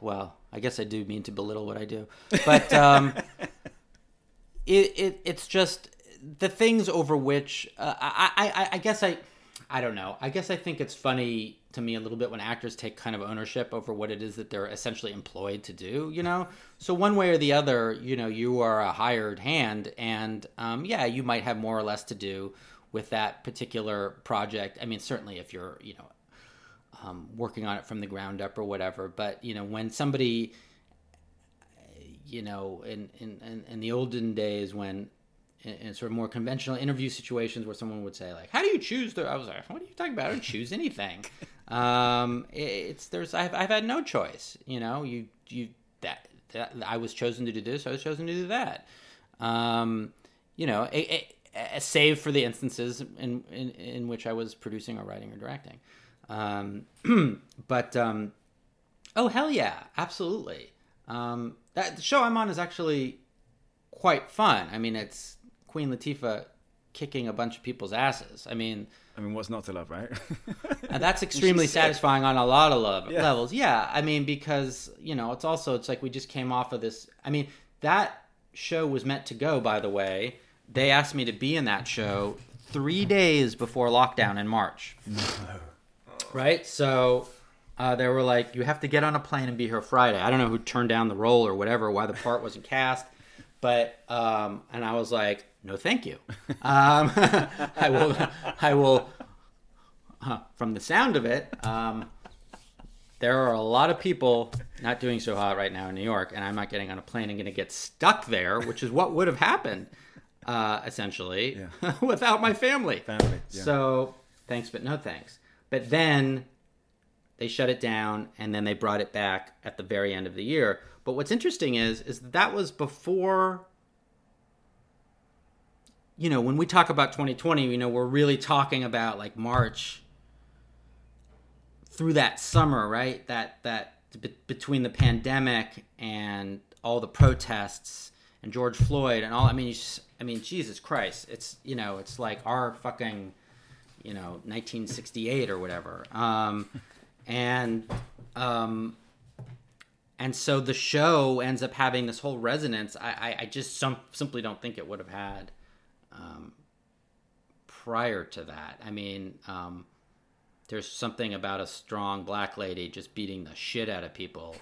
Well, I guess I do mean to belittle what I do, but um, it, it it's just the things over which uh, I, I I guess I I don't know. I guess I think it's funny to me a little bit when actors take kind of ownership over what it is that they're essentially employed to do, you know? So, one way or the other, you know, you are a hired hand, and um, yeah, you might have more or less to do with that particular project. I mean, certainly if you're, you know, um, working on it from the ground up or whatever, but, you know, when somebody, you know, in, in, in the olden days when in, sort of more conventional interview situations where someone would say like, "How do you choose?" The I was like, "What are you talking about? I don't choose anything." um, it's there's I've I've had no choice. You know, you you that, that I was chosen to do this. I was chosen to do that. Um, you know, a save for the instances in, in in which I was producing or writing or directing. Um, but um, oh hell yeah, absolutely. Um, that the show I'm on is actually quite fun. I mean, it's Queen Latifah kicking a bunch of people's asses. I mean, I mean, what's not to love, right? and that's extremely satisfying on a lot of love, yeah. levels. Yeah, I mean, because you know, it's also it's like we just came off of this. I mean, that show was meant to go. By the way, they asked me to be in that show three days before lockdown in March. No. Right, so uh, they were like, "You have to get on a plane and be here Friday." I don't know who turned down the role or whatever, why the part wasn't cast, but um, and I was like, no thank you um, i will i will uh, from the sound of it um, there are a lot of people not doing so hot right now in new york and i'm not getting on a plane and going to get stuck there which is what would have happened uh, essentially yeah. without my family, family yeah. so thanks but no thanks but then they shut it down and then they brought it back at the very end of the year but what's interesting is is that was before you know, when we talk about 2020, you know, we're really talking about like March through that summer, right? That that be- between the pandemic and all the protests and George Floyd and all. I mean, just, I mean, Jesus Christ! It's you know, it's like our fucking, you know, 1968 or whatever. Um, and um, and so the show ends up having this whole resonance. I I, I just some, simply don't think it would have had. Um, prior to that, I mean, um, there's something about a strong black lady just beating the shit out of people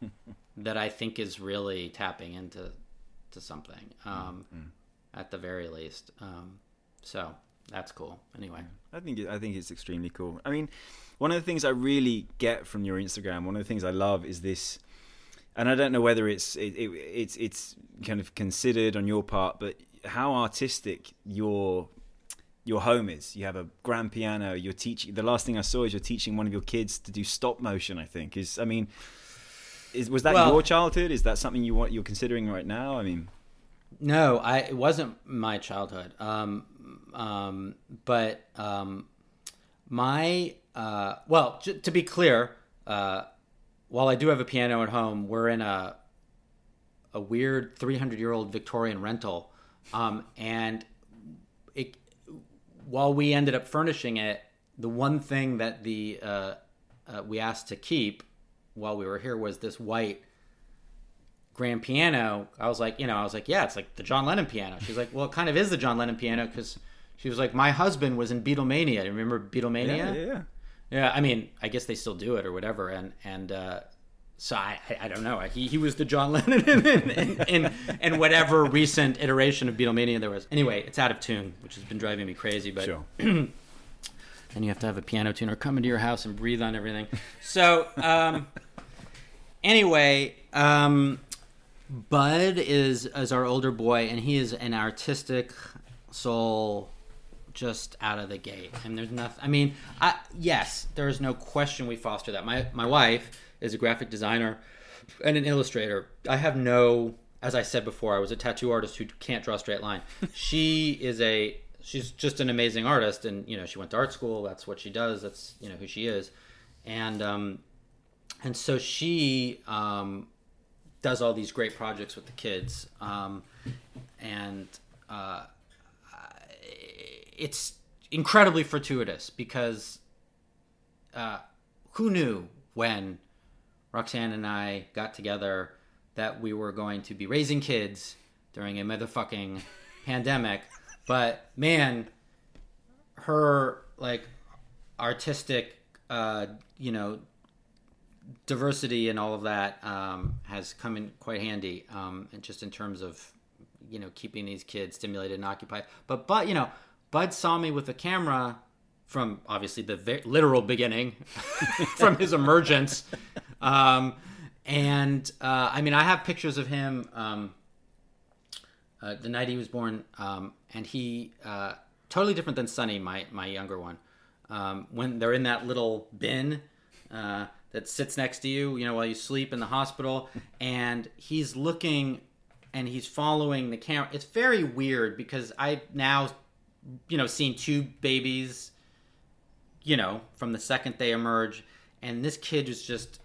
that I think is really tapping into to something um, Mm-hmm. at the very least. Um, so that's cool. Anyway, I think I think it's extremely cool. I mean, one of the things I really get from your Instagram, one of the things I love is this, and I don't know whether it's it, it, it's it's kind of considered on your part, but how artistic your your home is. You have a grand piano. You're teaching. The last thing I saw is you're teaching one of your kids to do stop motion. I think is. I mean, is was that Well- your childhood? Is that something you want you're considering right now? I mean, no, I it wasn't my childhood. Um, um, but um, my uh, well, j- to be clear, uh, while I do have a piano at home, we're in a a weird 300 year old Victorian rental, um, and it while we ended up furnishing it, the one thing that the uh, uh, we asked to keep while we were here was this white grand piano. I was like, you know, I was like, yeah, it's like the John Lennon piano. She's like, well, it kind of is the John Lennon piano because she was like, my husband was in Beatlemania. You remember Beatlemania? yeah, yeah, yeah. Yeah, I mean, I guess they still do it or whatever, and and uh, so I, I don't know. He he was the John Lennon in in, in, in whatever recent iteration of Beatlemania there was. Anyway, it's out of tune, which has been driving me crazy. But Sure. then you have to have a piano tuner come into your house and breathe on everything. So um, anyway, um, Bud is is our older boy, and he is an artistic soul just out of the gate. And there's nothing. I mean, I, yes, there is no question we foster that. My my wife is a graphic designer and an illustrator. I have no, as I said before, I was a tattoo artist who can't draw a straight line. she is a she's just an amazing artist, and you know she went to art school. That's what she does. That's you know who she is, and um, and so she um, does all these great projects with the kids, um, and uh, it's incredibly fortuitous because uh, who knew when Roxanne and I got together that we were going to be raising kids during a motherfucking pandemic. But man, her like artistic, uh, you know, diversity and all of that um, has come in quite handy, um, and just in terms of you know keeping these kids stimulated and occupied. But but you know, Bud saw me with a camera from obviously the literal beginning, from his emergence, um, and uh, I mean I have pictures of him um, uh, the night he was born, um, and he uh, totally different than Sonny, my my younger one. Um, when they're in that little bin uh, that sits next to you, you know, while you sleep in the hospital, and he's looking and he's following the camera. It's very weird because I've now, you know, seen two babies, you know, from the second they emerge, and this kid is just,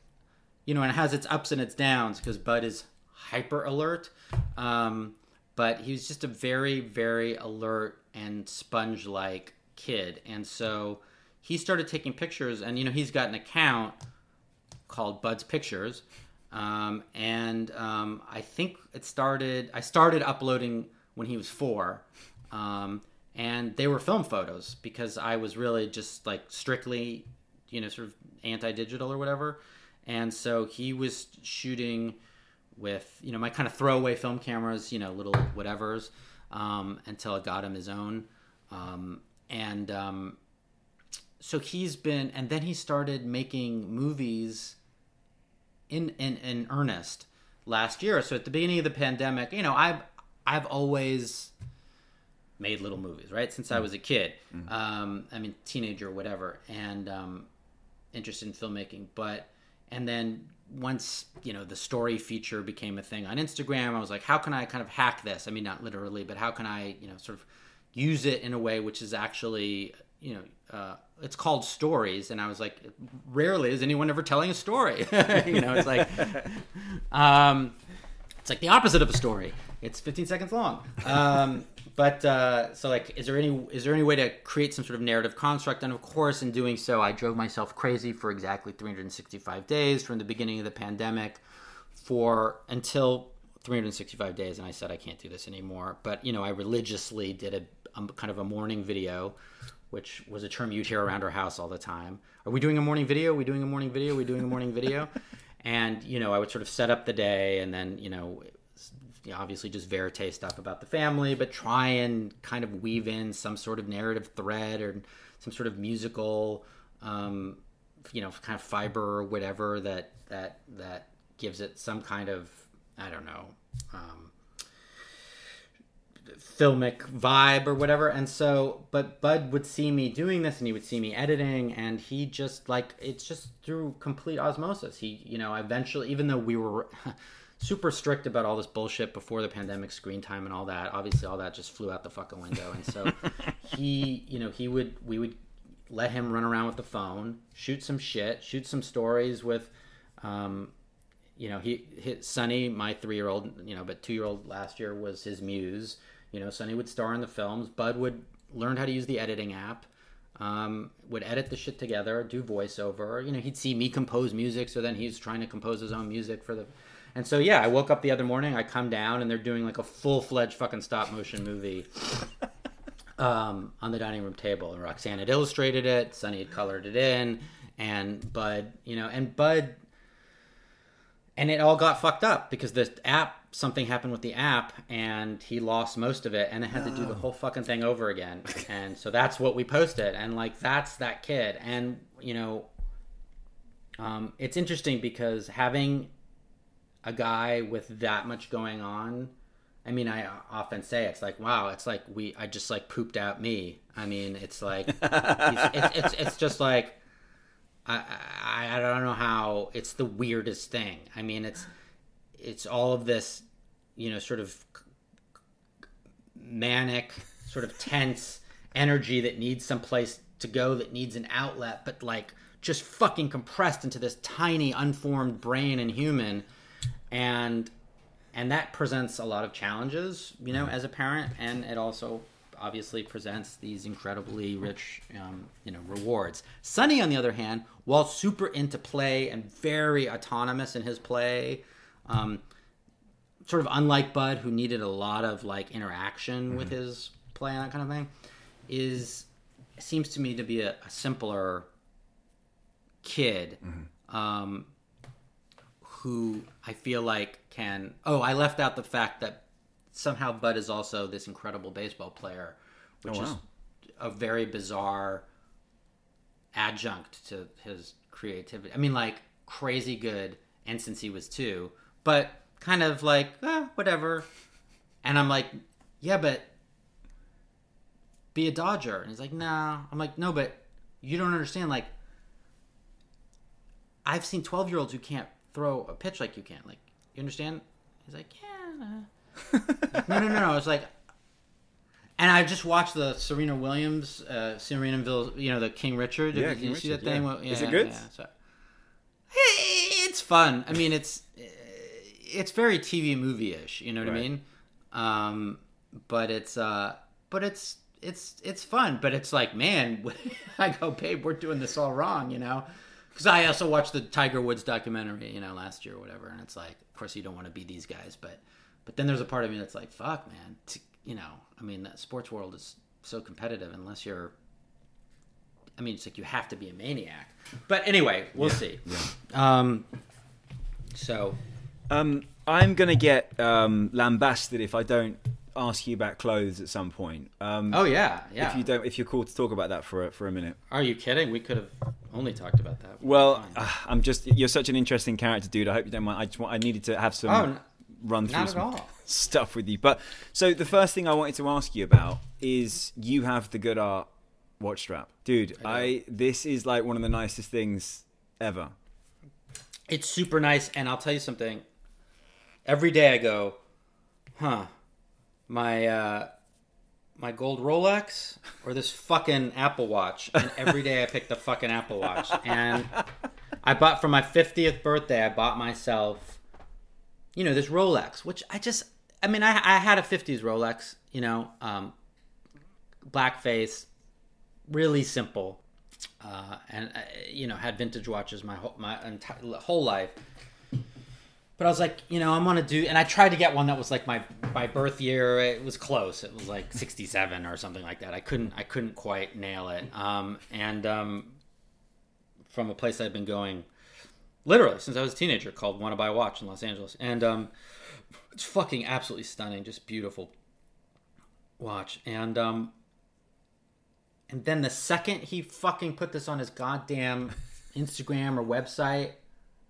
you know, and it has its ups and its downs because Bud is hyper alert. Um, but he was just a very, very alert and sponge like kid. And so he started taking pictures, and, you know, he's got an account called Bud's Pictures. Um, and um, I think it started, I started uploading when he was four. Um, and they were film photos because I was really just like strictly, you know, sort of anti digital or whatever. And so he was shooting with you know my kind of throwaway film cameras, you know, little whatevers, um, until it got him his own. Um, and um, so he's been, and then he started making movies in, in in earnest last year. So at the beginning of the pandemic, you know, I've I've always made little movies, right? Since I was a kid. Um, I mean, teenager, whatever, and um, interested in filmmaking. But and then once you know the story feature became a thing on Instagram, I was like, how can I kind of hack this? I mean, not literally, but how can I you know sort of use it in a way which is actually you know, uh, it's called stories, and I was like, rarely is anyone ever telling a story. you know, it's like, um, it's like the opposite of a story. It's 15 seconds long. Um, but uh, so like, is there any is there any way to create some sort of narrative construct? And of course, in doing so, I drove myself crazy for exactly 365 days from the beginning of the pandemic for until 365 days, and I said I can't do this anymore. But you know, I religiously did a, a kind of a morning video which was a term you'd hear around our house all the time. Are we doing a morning video? Are we doing a morning video? Are we doing a morning video? and you know, I would sort of set up the day, and then you know, obviously just verite stuff about the family, but try and kind of weave in some sort of narrative thread or some sort of musical, um, you know, kind of fiber or whatever that that that gives it some kind of I don't know. Um, filmic vibe or whatever and so but bud would see me doing this and he would see me editing and he just like it's just through complete osmosis he you know eventually even though we were super strict about all this bullshit before the pandemic screen time and all that obviously all that just flew out the fucking window and so he you know he would we would let him run around with the phone shoot some shit shoot some stories with um you know he hit Sonny my 3-year-old you know but 2-year-old last year was his muse you know, Sonny would star in the films. Bud would learn how to use the editing app. Um, would edit the shit together, do voiceover. You know, he'd see me compose music, so then he's trying to compose his own music for the. And so yeah, I woke up the other morning. I come down and they're doing like a full fledged fucking stop motion movie um, on the dining room table. And Roxanne had illustrated it. Sonny had colored it in, and Bud, you know, and Bud, and it all got fucked up because the app something happened with the app and he lost most of it and I had to do the whole fucking thing over again. and so that's what we posted and like that's that kid and you know um, it's interesting because having a guy with that much going on I mean I often say it's like wow it's like we I just like pooped out me. I mean it's like it's, it's, it's just like I, I I don't know how it's the weirdest thing. I mean it's it's all of this, you know, sort of manic, sort of tense energy that needs some place to go, that needs an outlet, but like just fucking compressed into this tiny, unformed brain and human, and and that presents a lot of challenges, you know, as a parent, and it also obviously presents these incredibly rich, um, you know, rewards. Sonny, on the other hand, while super into play and very autonomous in his play, um, sort of unlike Bud, who needed a lot of like interaction mm-hmm. with his play and that kind of thing, is seems to me to be a, a simpler kid. Mm-hmm. Um, who I feel like can. Oh, I left out the fact that somehow Bud is also this incredible baseball player, which oh, wow. is a very bizarre adjunct to his creativity. I mean, like crazy good, and since he was two, but kind of like, eh, whatever. And I'm like, yeah, but be a Dodger. And he's like, no. Nah. I'm like, no, but you don't understand. Like, I've seen 12 year olds who can't throw a pitch like you can. Like, you understand? He's like, yeah. no, no, no, no. It's like, and I just watched the Serena Williams, uh, Serenaville, you know, the King Richard. Yeah, Did King you see Richard, that thing? yeah. Well, yeah, Is it good? Yeah, so, it's fun. I mean, it's it's very TV movie ish. You know what Right. I mean? Um, but it's uh, but it's it's it's fun. But it's like, man, I go, babe, we're doing this all wrong. You know? Because I also watched the Tiger Woods documentary, you know, last year or whatever, and it's like, of course, you don't want to be these guys, but but then there's a part of me that's like, fuck, man, t- you know, I mean, the sports world is so competitive unless you're. I mean, it's like you have to be a maniac. But anyway, we'll see. Um, so Um, I'm gonna get um, lambasted if I don't ask you about clothes at some point. Um, Oh yeah, yeah. If you don't, if you're cool to talk about that for a, for a minute. Are you kidding? We could have only talked about that. Well, uh, I'm just you're such an interesting character, dude. I hope you don't mind. I just want, I needed to have some Oh, run through some stuff with you. But so the first thing I wanted to ask you about is you have the good art watch strap, dude. I, this is like one of the nicest things ever. it's super nice, and I'll tell you something. Every day I go, huh? My uh, my gold Rolex or this fucking Apple Watch. And every day I pick the fucking Apple Watch. And I bought for my 50th birthday, I bought myself, you know, this Rolex, which I just, I mean, I, I had a 50s Rolex, you know, um, black face, really simple. Uh, and, uh, you know, had vintage watches my whole, my entire whole life. But I was like, you know, I'm gonna do, and I tried to get one that was like my my birth year. It was close. It was like 67 or something like that. I couldn't I couldn't quite nail it. Um, and um, from a place I'd been going literally since I was a teenager called Wanna Buy Watch in Los Angeles, and um, it's fucking absolutely stunning, just beautiful watch. And um, and then the second he fucking put this on his goddamn Instagram or website,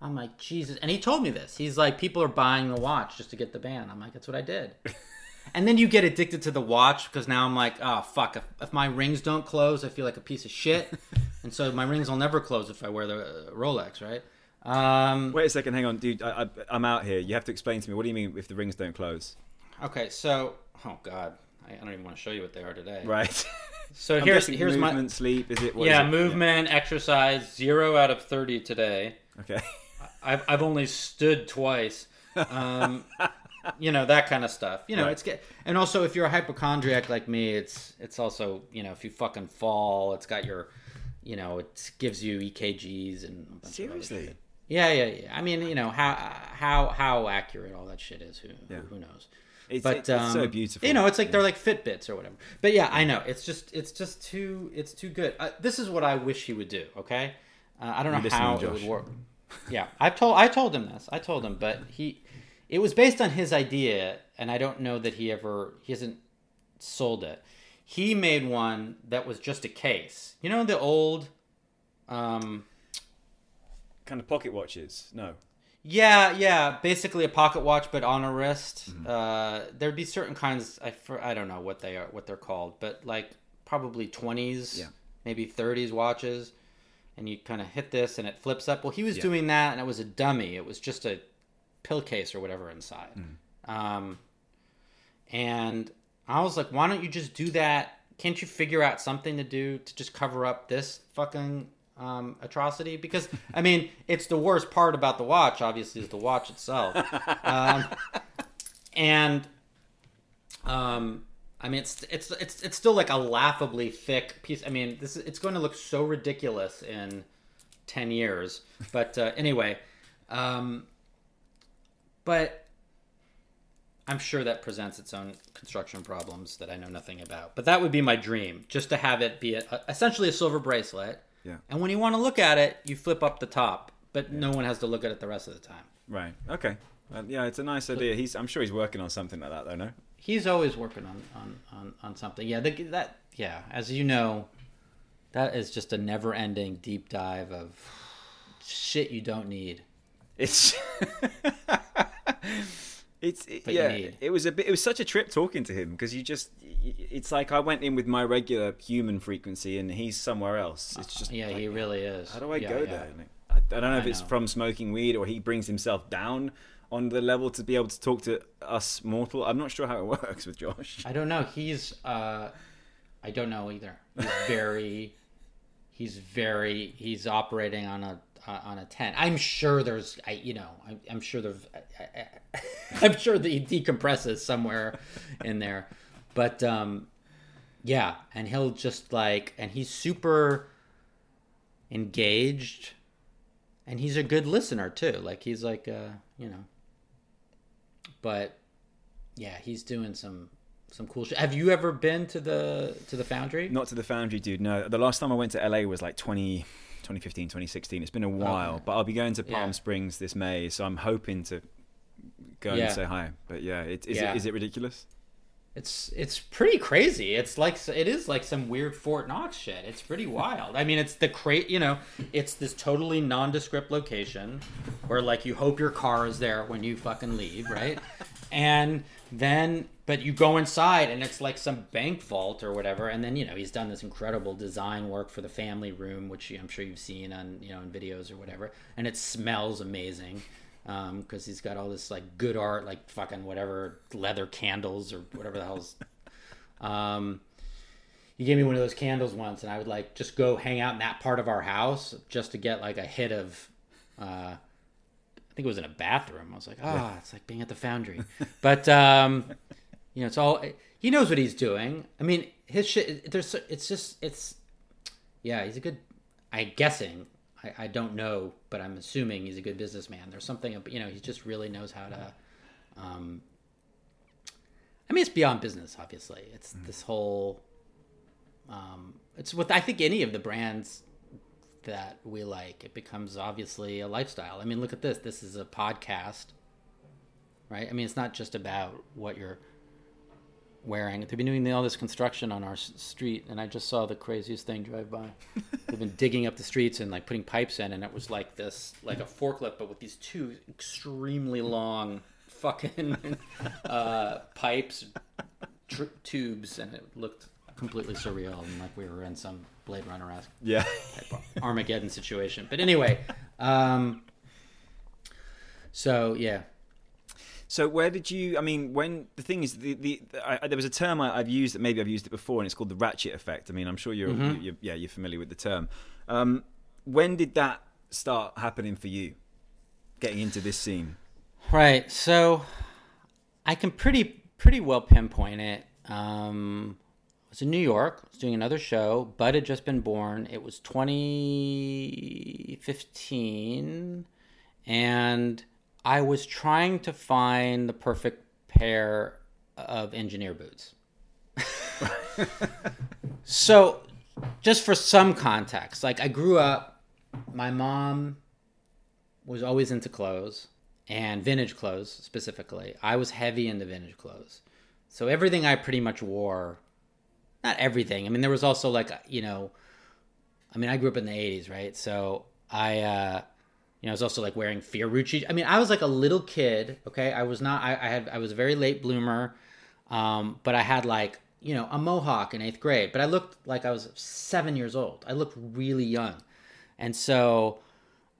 I'm like, Jesus. And he told me this. He's like, people are buying the watch just to get the band. I'm like, that's what I did. and then you get addicted to the watch because now I'm like, oh, fuck. If, if my rings don't close, I feel like a piece of shit. and so my rings will never close if I wear the uh, Rolex, right? Um, Wait a second, hang on, dude. I, I, I'm out here. You have to explain to me. What do you mean if the rings don't close? okay, so, oh, God. I, I don't even want to show you what they are today. Right. So I'm here's, here's movement, my. sleep. Is it? what is yeah, it? movement, exercise, zero out of 30 today. Okay. I've I've only stood twice. Um, you know that kind of stuff. You know, Right. it's get and also if you're a hypochondriac like me, it's it's also you know if you fucking fall, it's got your, you know, it gives you EKGs and a bunch of other Seriously? Yeah, yeah, yeah. I mean, you know how how how accurate all that shit is. Who Yeah. who knows? It's, but it's, it's so um, beautiful. You know, it's like Yeah. they're like Fitbits or whatever. But yeah, I know it's just it's just too it's too good. Uh, this is what I wish he would do. Okay, uh, I don't You know how it would work. Yeah, I've told I told him this. I told him, but he it was based on his idea, and I don't know that he ever he hasn't sold it. He made one that was just a case. You know the old. Um, kind of pocket watches. No. yeah, yeah, basically a pocket watch, but on a wrist. Mm-hmm. Uh, there'd be certain kinds. I for, I don't know what they are, what they're called, but like probably twenties, Yeah. maybe thirties watches, and you kind of hit this and it flips up. Well, he was Yeah. doing that, and it was a dummy. It was just a pill case or whatever inside. Mm-hmm. Um, and I was like, why don't you just do that? Can't you figure out something to do to just cover up this fucking um, atrocity? Because I mean, it's the worst part about the watch. Obviously, is the watch itself. um, and um, I mean, it's it's it's it's still like a laughably thick piece. I mean, this is, it's going to look so ridiculous in ten years. But uh, anyway, um, but I'm sure that presents its own construction problems that I know nothing about. But that would be my dream, just to have it be a, essentially a silver bracelet. Yeah. And when you want to look at it, you flip up the top, but no one has to look at it the rest of the time. Right. Okay. Uh, yeah, it's a nice idea. He's. I'm sure he's working on something like that, though. No. He's always working on on on, on something. Yeah, the, that yeah, as you know, that is just a never-ending deep dive of shit you don't need. It's. It's it, yeah. need. It was a bit. It was such a trip talking to him because you just. It's like I went in with my regular human frequency and he's somewhere else. Uh, it's just. Yeah, like, he really is. How do I Yeah, go yeah. there? I, I don't know if I it's know. from smoking weed or he brings himself down on the level to be able to talk to us mortal. I'm not sure how it works with Josh. I don't know. He's uh I don't know either. He's very he's very he's operating on a uh, on a 10. I'm sure there's I you know, I'm, I'm sure there's I, I, I'm sure that he decompresses somewhere in there. But um yeah, and he'll just like and he's super engaged and he's a good listener too. Like he's like uh, you know. But yeah, he's doing some some cool shit. Have you ever been to the to the Foundry? Not to the Foundry, dude. No, the last time I went to LA was like 20, 2015, 2016. It's been a while, but I'll be going to Palm Yeah. Springs this May, so I'm hoping to go Yeah. and say hi. But yeah, it, is Yeah. it is it ridiculous? It's it's pretty crazy. It's like it is like some weird Fort Knox shit. It's pretty wild. I mean, it's the crate. You know, it's this totally nondescript location where like you hope your car is there when you fucking leave, right? and then, but you go inside and it's like some bank vault or whatever. And then you know he's done this incredible design work for the family room, which I'm sure you've seen on you know in videos or whatever. And it smells amazing because he's got all this like good art, like fucking whatever leather candles or whatever the hell's Um, he gave me one of those candles once, and I would like just go hang out in that part of our house just to get like a hit of. Uh, I think it was in a bathroom. I was like, ah, it's like being at the foundry. but um, you know, it's all he knows what he's doing. I mean, his shit. There's, it's just, it's, yeah, he's a good. I'm guessing. I, I don't know, but I'm assuming he's a good businessman. There's something, you know, he just really knows how to. Um, I mean, it's beyond business. Obviously, it's this whole. Um, it's with I think any of the brands that we like. It becomes obviously a lifestyle. I mean, look at this. This is a podcast, right? I mean, it's not just about what you're wearing. They've been doing all this construction on our street, and I just saw the craziest thing drive by. They've been digging up the streets and like putting pipes in, and it was like this, like a forklift, but with these two extremely long fucking uh, pipes, tr- tubes, and it looked completely surreal and like we were in some Blade Runner esque Yeah. Armageddon situation. But anyway, um, so yeah, So where did you? I mean, when the thing is, the, the, I, there was a term I, I've used that maybe I've used it before, and it's called the ratchet effect. I mean, I'm sure you're, Mm-hmm. you, are yeah, you're familiar with the term. Um, when did that start happening for you? Getting into this scene. right. So I can pretty pretty well pinpoint it. Um, I was in New York. I was doing another show. Bud had just been born. It was 2015, and I was trying to find the perfect pair of engineer boots. so, just for some context, like I grew up, my mom was always into clothes and vintage clothes specifically. I was heavy into vintage clothes. So everything I pretty much wore, not everything. I mean, there was also like, you know, I mean, I grew up in the 80s, right? So I, uh, you know, I was also like wearing Fiorucci. I mean, I was like a little kid, okay? I was not, I, I had, I was a very late bloomer, um, but I had like, you know, a mohawk in eighth grade, but I looked like I was seven years old. I looked really young. And so,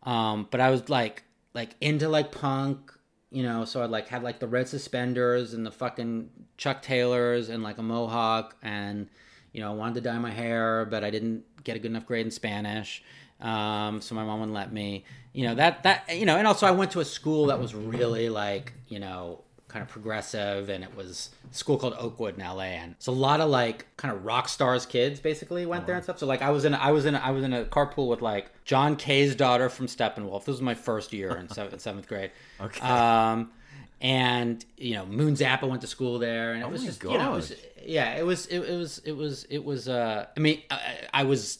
um, but I was like, like into like punk, you know, so I like had like the red suspenders and the fucking Chuck Taylors and like a mohawk and you know, I wanted to dye my hair, but I didn't get a good enough grade in Spanish. Um, so my mom wouldn't let me, you know, that, that, you know, and also I went to a school that was really like, you know, kind of progressive and it was a school called Oakwood in LA. And so a lot of like kind of rock stars kids basically went there and stuff. So like I was in, I was in, I was in a carpool with like John Kay's daughter from Steppenwolf. This was my first year in seventh, seventh grade. Okay. Um, and you know, Moon Zappa went to school there, and it was my just you know, it was, yeah, it was, it, it was, it was, it was. Uh, I mean, I, I was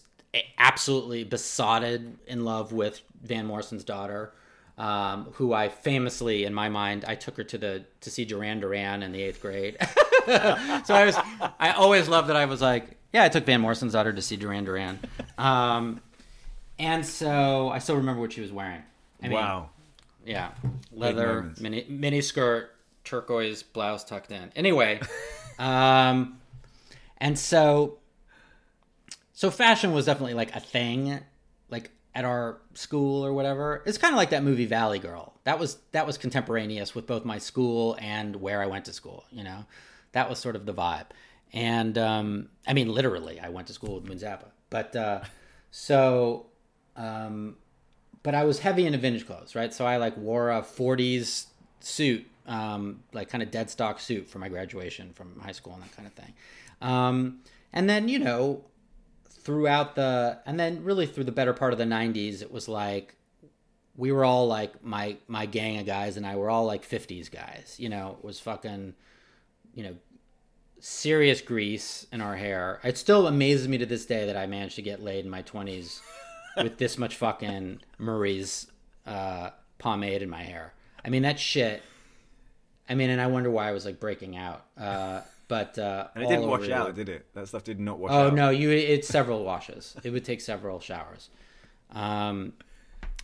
absolutely besotted in love with Van Morrison's daughter, um, who I famously, in my mind, I took her to the to see Duran Duran in the eighth grade. so I was, I always loved that. I was like, yeah, I took Van Morrison's daughter to see Duran Duran, um, and so I still remember what she was wearing. I mean, wow. yeah, leather mini mini skirt, turquoise blouse tucked in. Anyway, um, and so so fashion was definitely like a thing, like at our school or whatever. It's kind of like that movie Valley Girl. That was that was contemporaneous with both my school and where I went to school. You know, that was sort of the vibe. And um, I mean, literally, I went to school with Moon Zappa. But uh, so. Um, but I was heavy into vintage clothes, right? So I like wore a 40s suit, um, like kind of dead stock suit for my graduation from high school and that kind of thing. Um, and then, you know, throughout the, and then really through the better part of the 90s, it was like, we were all like, my, my gang of guys and I were all like 50s guys, you know, it was fucking, you know, serious grease in our hair. It still amazes me to this day that I managed to get laid in my 20s with this much fucking Murray's uh, pomade in my hair. I mean, that shit. I mean, and I wonder why I was like breaking out. Uh, but uh, And it didn't wash out, did it? That stuff did not wash Oh out. Oh no, you it's several washes. It would take several showers. Um,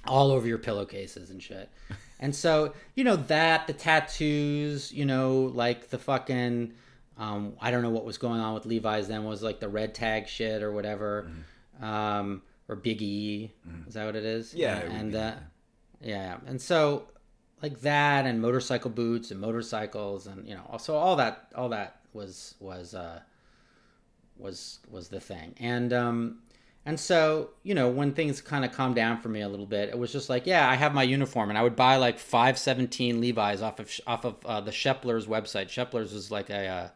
all over your pillowcases and shit. And so, you know, that the tattoos, you know, like the fucking um, I don't know what was going on with Levi's then was like the red tag shit or whatever. Um, or Big E. Is that what it is? Mm-hmm. Yeah, it And uh yeah. And so like that and motorcycle boots and motorcycles and you know, also all that all that was was uh was was the thing, and um, and so you know when things kind of calmed down for me a little bit, it was just like yeah, I have my uniform, and I would buy like five seventeen Levi's off of off of uh, the Shepler's website. Shepler's is like a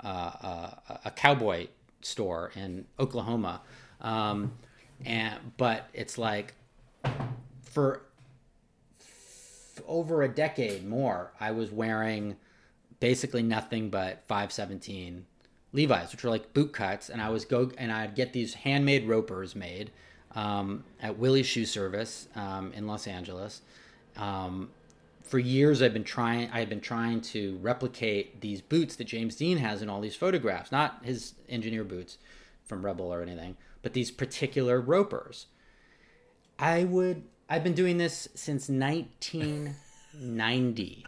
uh, uh, a cowboy store in Oklahoma, um, and but it's like for over a decade more, I was wearing basically nothing but 517 Levi's, which were like boot cuts, and I was go and I'd get these handmade ropers made um, at Willie's Shoe Service um, in Los Angeles. Um, for years, I've been trying. I had been trying to replicate these boots that James Dean has in all these photographs, not his engineer boots from Rebel or anything, but these particular ropers. I would. I've been doing this since 1990.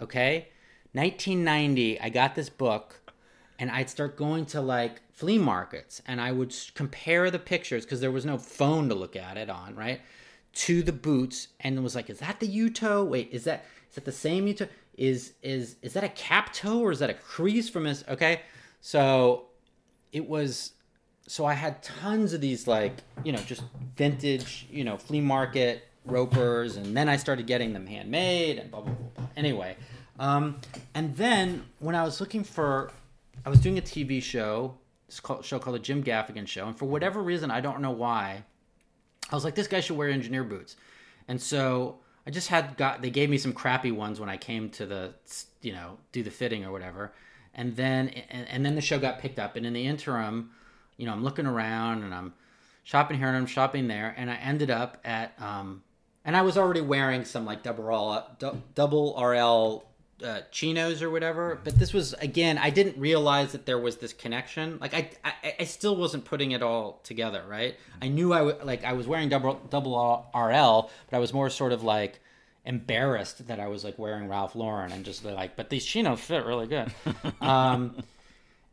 Okay, 1990. I got this book, and I'd start going to like flea markets, and I would compare the pictures because there was no phone to look at it on, right? To the boots, and was like, "Is that the U toe? Wait, is that is that the same U toe? Is is is that a cap toe or is that a crease from his?" Okay, so it was so I had tons of these like you know just vintage you know flea market ropers, and then I started getting them handmade and blah blah blah. blah. Anyway, um, and then when I was looking for, I was doing a TV show, this show called the Jim Gaffigan Show, and for whatever reason I don't know why, I was like this guy should wear engineer boots, and so I just had got they gave me some crappy ones when I came to the you know do the fitting or whatever, and then and, and then the show got picked up, and in the interim you know, I'm looking around and I'm shopping here and I'm shopping there, and I ended up at, um, and I was already wearing some like double RL, double RL uh, chinos or whatever. But this was again, I didn't realize that there was this connection. Like I, I, I still wasn't putting it all together, right? I knew I w- like I was wearing double double RL, but I was more sort of like embarrassed that I was like wearing Ralph Lauren and just like, but these chinos fit really good. um,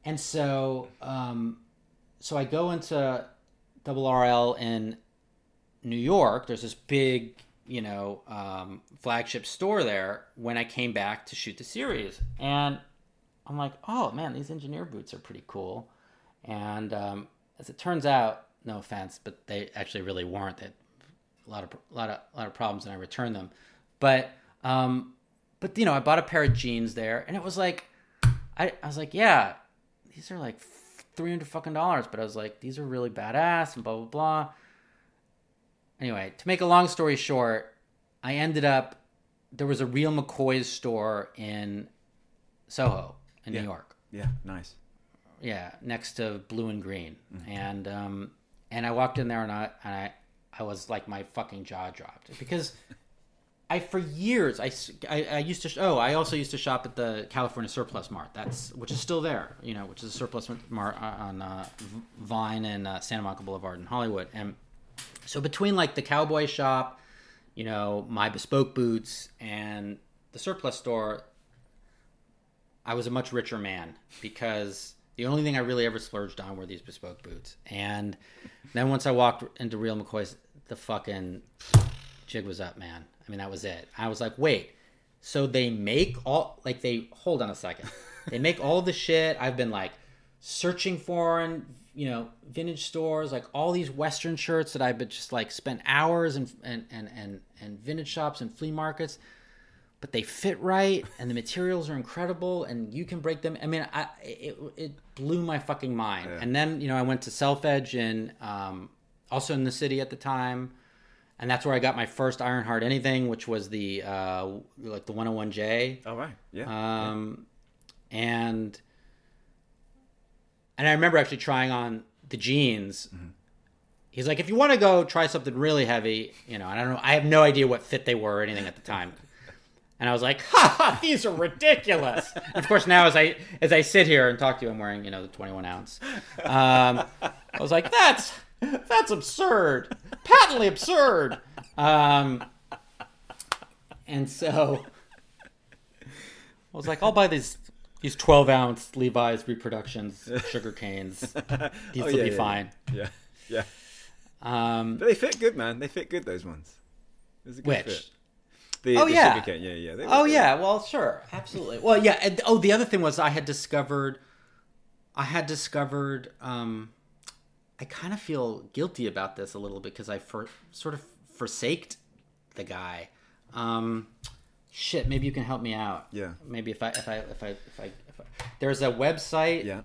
and so, um, so I go into Double RL in New York. There's this big, you know, um, flagship store there. When I came back to shoot the series, and I'm like, oh man, these engineer boots are pretty cool. And um, as it turns out, no offense, but they actually really weren't. They a lot of a lot of a lot of problems, and I returned them. But um, but you know, I bought a pair of jeans there, and it was like, I, I was like, yeah, these are like three hundred fucking dollars. But I was like, these are really badass and blah blah blah. Anyway, to make a long story short, I ended up there was a real McCoy's store in Soho in Yeah. New York. Yeah, nice. Yeah, next to Blue in Green, and um, and I walked in there and I and I I was like my fucking jaw dropped because I for years I I used to sh- oh I also used to shop at the California Surplus Mart that's which is still there you know which is a surplus mart on uh, Vine and uh, Santa Monica Boulevard in Hollywood and so between like the cowboy shop you know my bespoke boots and the surplus store I was a much richer man because the only thing I really ever splurged on were these bespoke boots. And then once I walked into Real McCoy's, the fucking jig was up, man. I mean, that was it. I was like, wait, so they make all, like, they, hold on a second. They make all the shit I've been like searching for in, you know, vintage stores, like all these Western shirts that I've been just like spent hours in, and, and, and, and vintage shops and flea markets but they fit right and the materials are incredible and you can break them. I mean, I it, it blew my fucking mind. And then you know I went to Self Edge and um, also in the city at the time, and that's where I got my first Ironheart anything, which was the uh, like the 101J. oh right Yeah. Um, and and I remember actually trying on the jeans. He's like, if you want to go try something really heavy, you know, and I don't know, I have no idea what fit they were or anything at the time. And I was like, ha ha, these are ridiculous. And of course, now as I as I sit here and talk to you, I'm wearing you know the 21 ounce. Um, I was like, that's that's absurd, patently absurd. Um, and so I was like, I'll buy these these 12 ounce Levi's reproductions, sugar canes. These Oh, will yeah, be yeah, fine. yeah. Yeah. Um, But they fit good, man. They fit good. Those ones. It was a good Which? fit. The, Oh, the yeah. sugar cane, yeah, yeah. they Oh yeah, well sure, absolutely. Well yeah. And, oh, the other thing was I had discovered I had discovered. Um, I kind of feel guilty about this a little bit because I for, sort of forsaked the guy. Um, shit, maybe you can help me out. Yeah. Maybe if I if I if I if I, if I there's a website Yeah.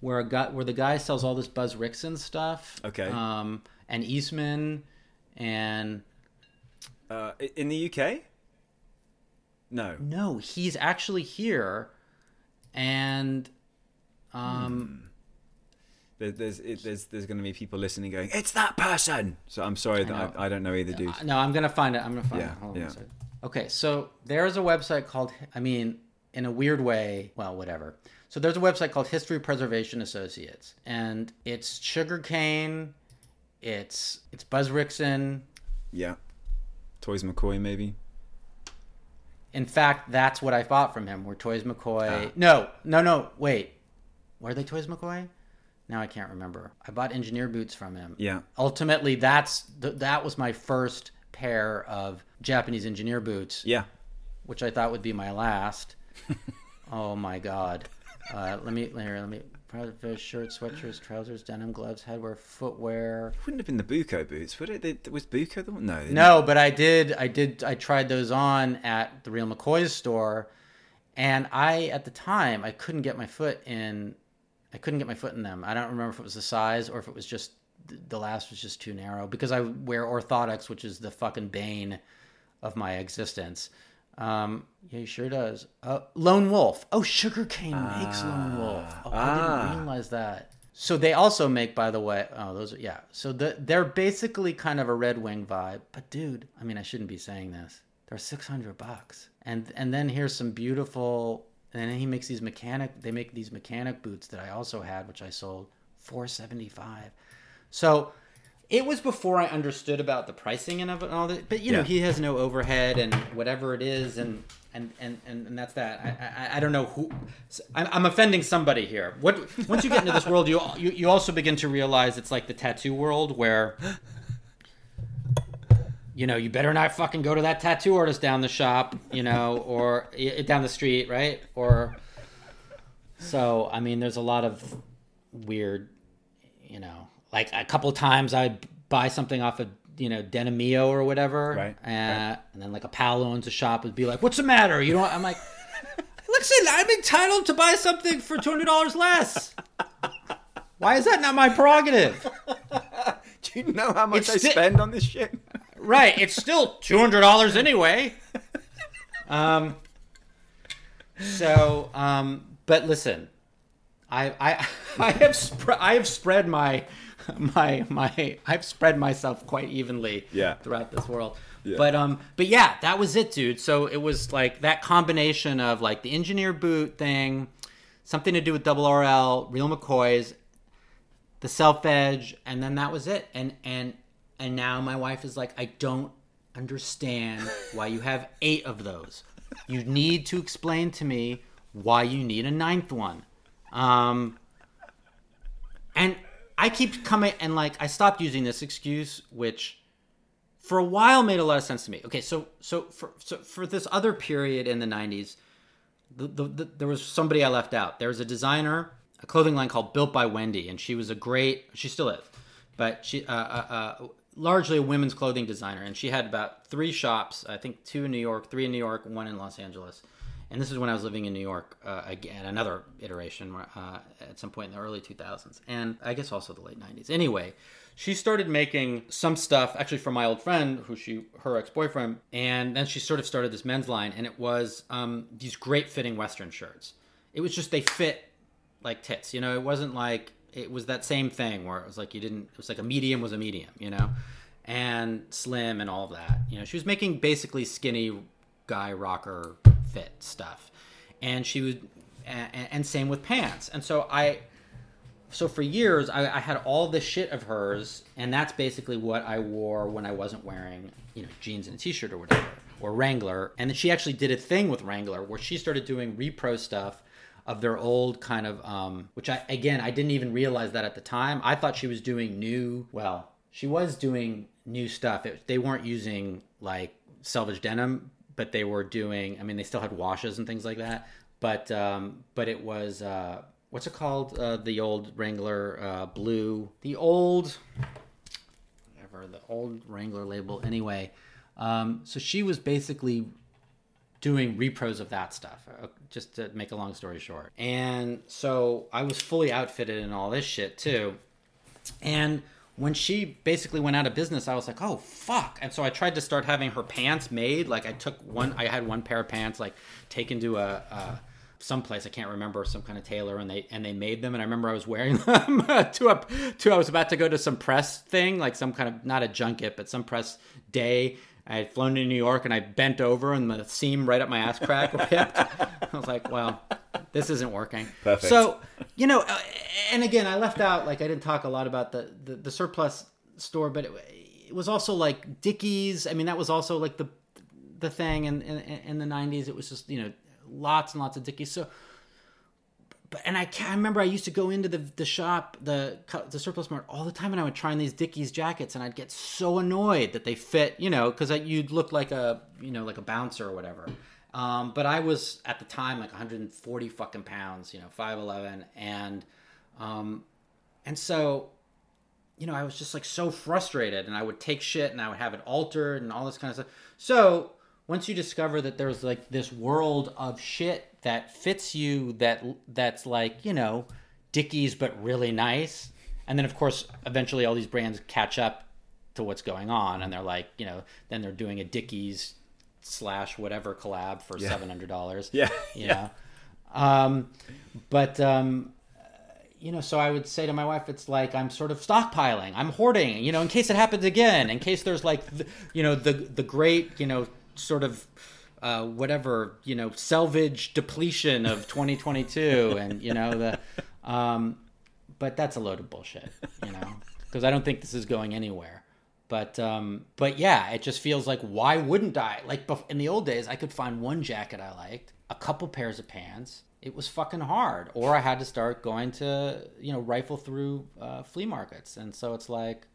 where a guy where the guy sells all this Buzz Rickson stuff. Okay. Um, and Eastman, and Uh, in the UK? No. no, he's actually here, and um, There, there's it, there's there's going to be people listening going, "It's that person." So I'm sorry that. I, I don't know either dude. Uh, no, I'm gonna find it. I'm gonna find Yeah, it. Hold on yeah. Okay, so there's a website called. I mean, in a weird way. Well, whatever. So there's a website called History Preservation Associates, and it's sugarcane. It's it's Buzz Rickson. Yeah. Toys McCoy maybe. In fact, that's what I bought from him. Were Toys McCoy? Ah. No, no, no. Wait, were they Toys McCoy? Now I can't remember. I bought engineer boots from him. Yeah. Ultimately, that's th- that was my first pair of Japanese engineer boots. Yeah. which I thought would be my last. oh my god! Uh, let me here, let me fish, shirts, sweatshirts, trousers, denim gloves, headwear, footwear. Wouldn't have been the Buco boots, would it? They, was Buco the one? No. No, but I did, I did, I tried those on at the Real McCoy's store, and I at the time I couldn't get my foot in. I couldn't get my foot in them. I don't remember if it was the size or if it was just the last was just too narrow because I wear orthotics, which is the fucking bane of my existence. Um, yeah, he sure does. Uh, Lone Wolf. Oh, Sugarcane makes Lone Wolf. Oh, I didn't realize that. So they also make, by the way, oh, those are yeah. So the, they're basically kind of a Red Wing vibe. But dude, I mean, I shouldn't be saying this. They're six hundred bucks, and and then here's some beautiful. And then he makes these mechanic. They make these mechanic boots that I also had, which I sold four seventy five. So it was before I understood about the pricing and of it and all that. But you know, Yeah. he has no overhead and whatever it is, and and and and, and that's that. I, I I don't know who. I'm, I'm offending somebody here. What once you get into this world, you, you you also begin to realize it's like the tattoo world where. You know, you better not fucking go to that tattoo artist down the shop, you know, or down the street, right? Or so, I mean, there's a lot of weird, you know, like a couple times I'd buy something off of, you know, Denimio or whatever. Right, Uh, And then like a pal who owns a shop would be like, what's the matter? You know, I'm like, listen, I'm entitled to buy something for $200 less. Why is that not my prerogative? Do you know how much It's I sti- spend on this shit? Right, it's still $200 anyway. Um, so, um, but listen, I, I, I have, sp- I have spread my, my, my, I've spread myself quite evenly Yeah. throughout this world. Yeah. But, um, but yeah, that was it, dude. So it was like that combination of like the engineer boot thing, something to do with double RL, real McCoys, the self edge, and then that was it. And, and, and now my wife is like, I don't understand why you have eight of those. You need to explain to me why you need a ninth one. Um, and I keep coming and like I stopped using this excuse, which for a while made a lot of sense to me. Okay, so so for so for this other period in the '90s, the, the, the, there was somebody I left out. There was a designer, a clothing line called Built by Wendy, and she was a great. She still is, but she uh, uh, uh, largely a women's clothing designer, and she had about three shops. I think two in New York, three in New York, one in Los Angeles. And this is when I was living in New York uh, again, another iteration uh, at some point in the early 2000s, and I guess also the late 90s. Anyway, she started making some stuff actually for my old friend, who she her ex boyfriend, and then she sort of started this men's line, and it was um, these great fitting Western shirts. It was just they fit like tits, you know. It wasn't like it was that same thing where it was like you didn't. It was like a medium was a medium, you know, and slim and all that. You know, she was making basically skinny guy rocker fit stuff, and she would, and, and same with pants. And so I, so for years I, I had all this shit of hers, and that's basically what I wore when I wasn't wearing, you know, jeans and a t-shirt or whatever, or Wrangler. And then she actually did a thing with Wrangler where she started doing repro stuff of their old kind of, um, which I again I didn't even realize that at the time. I thought she was doing new. Well, she was doing new stuff. It, they weren't using like selvage denim, but they were doing. I mean, they still had washes and things like that. But um, but it was uh, what's it called? Uh, the old Wrangler uh, blue, the old whatever the old Wrangler label. Anyway, um, so she was basically doing repros of that stuff. uh, Just to make a long story short, and so I was fully outfitted in all this shit too. And when she basically went out of business, I was like, "Oh fuck!" And so I tried to start having her pants made. Like I took one, I had one pair of pants like taken to a, a someplace I can't remember, some kind of tailor, and they and they made them. And I remember I was wearing them to a to I was about to go to some press thing, like some kind of not a junket, but some press day. I had flown to New York and I bent over and the seam right up my ass crack ripped. I was like, well, this isn't working. Perfect. So, you know, uh, and again, I left out, like, I didn't talk a lot about the, the, the surplus store, but it, it was also like Dickies. I mean, that was also like the the thing in, in, in the 90s. It was just, you know, lots and lots of Dickies. So, but and I I remember I used to go into the the shop, the the surplus mart all the time, and I would try on these Dickies jackets, and I'd get so annoyed that they fit, you know, because you'd look like a you know like a bouncer or whatever. Um, but I was at the time like 140 fucking pounds, you know, 5'11, and um, and so you know I was just like so frustrated, and I would take shit and I would have it altered and all this kind of stuff. So once you discover that there's like this world of shit that fits you that that's like you know dickies but really nice. And then of course eventually all these brands catch up to what's going on and they're like you know then they're doing a dickies slash whatever collab for $700 Yeah, you know? Um but um you know, so I would say to my wife, it's like I'm sort of stockpiling, I'm hoarding, you know, in case it happens again, in case there's like, the, you know, the the great, you know, sort of uh, whatever, you know, selvage depletion of 2022, and you know the, um, but that's a load of bullshit, you know, because I don't think this is going anywhere. But um, but yeah, it just feels like why wouldn't I? Like in the old days, I could find one jacket I liked, a couple pairs of pants. It was fucking hard, or I had to start going to you know rifle through uh, flea markets, and so it's like,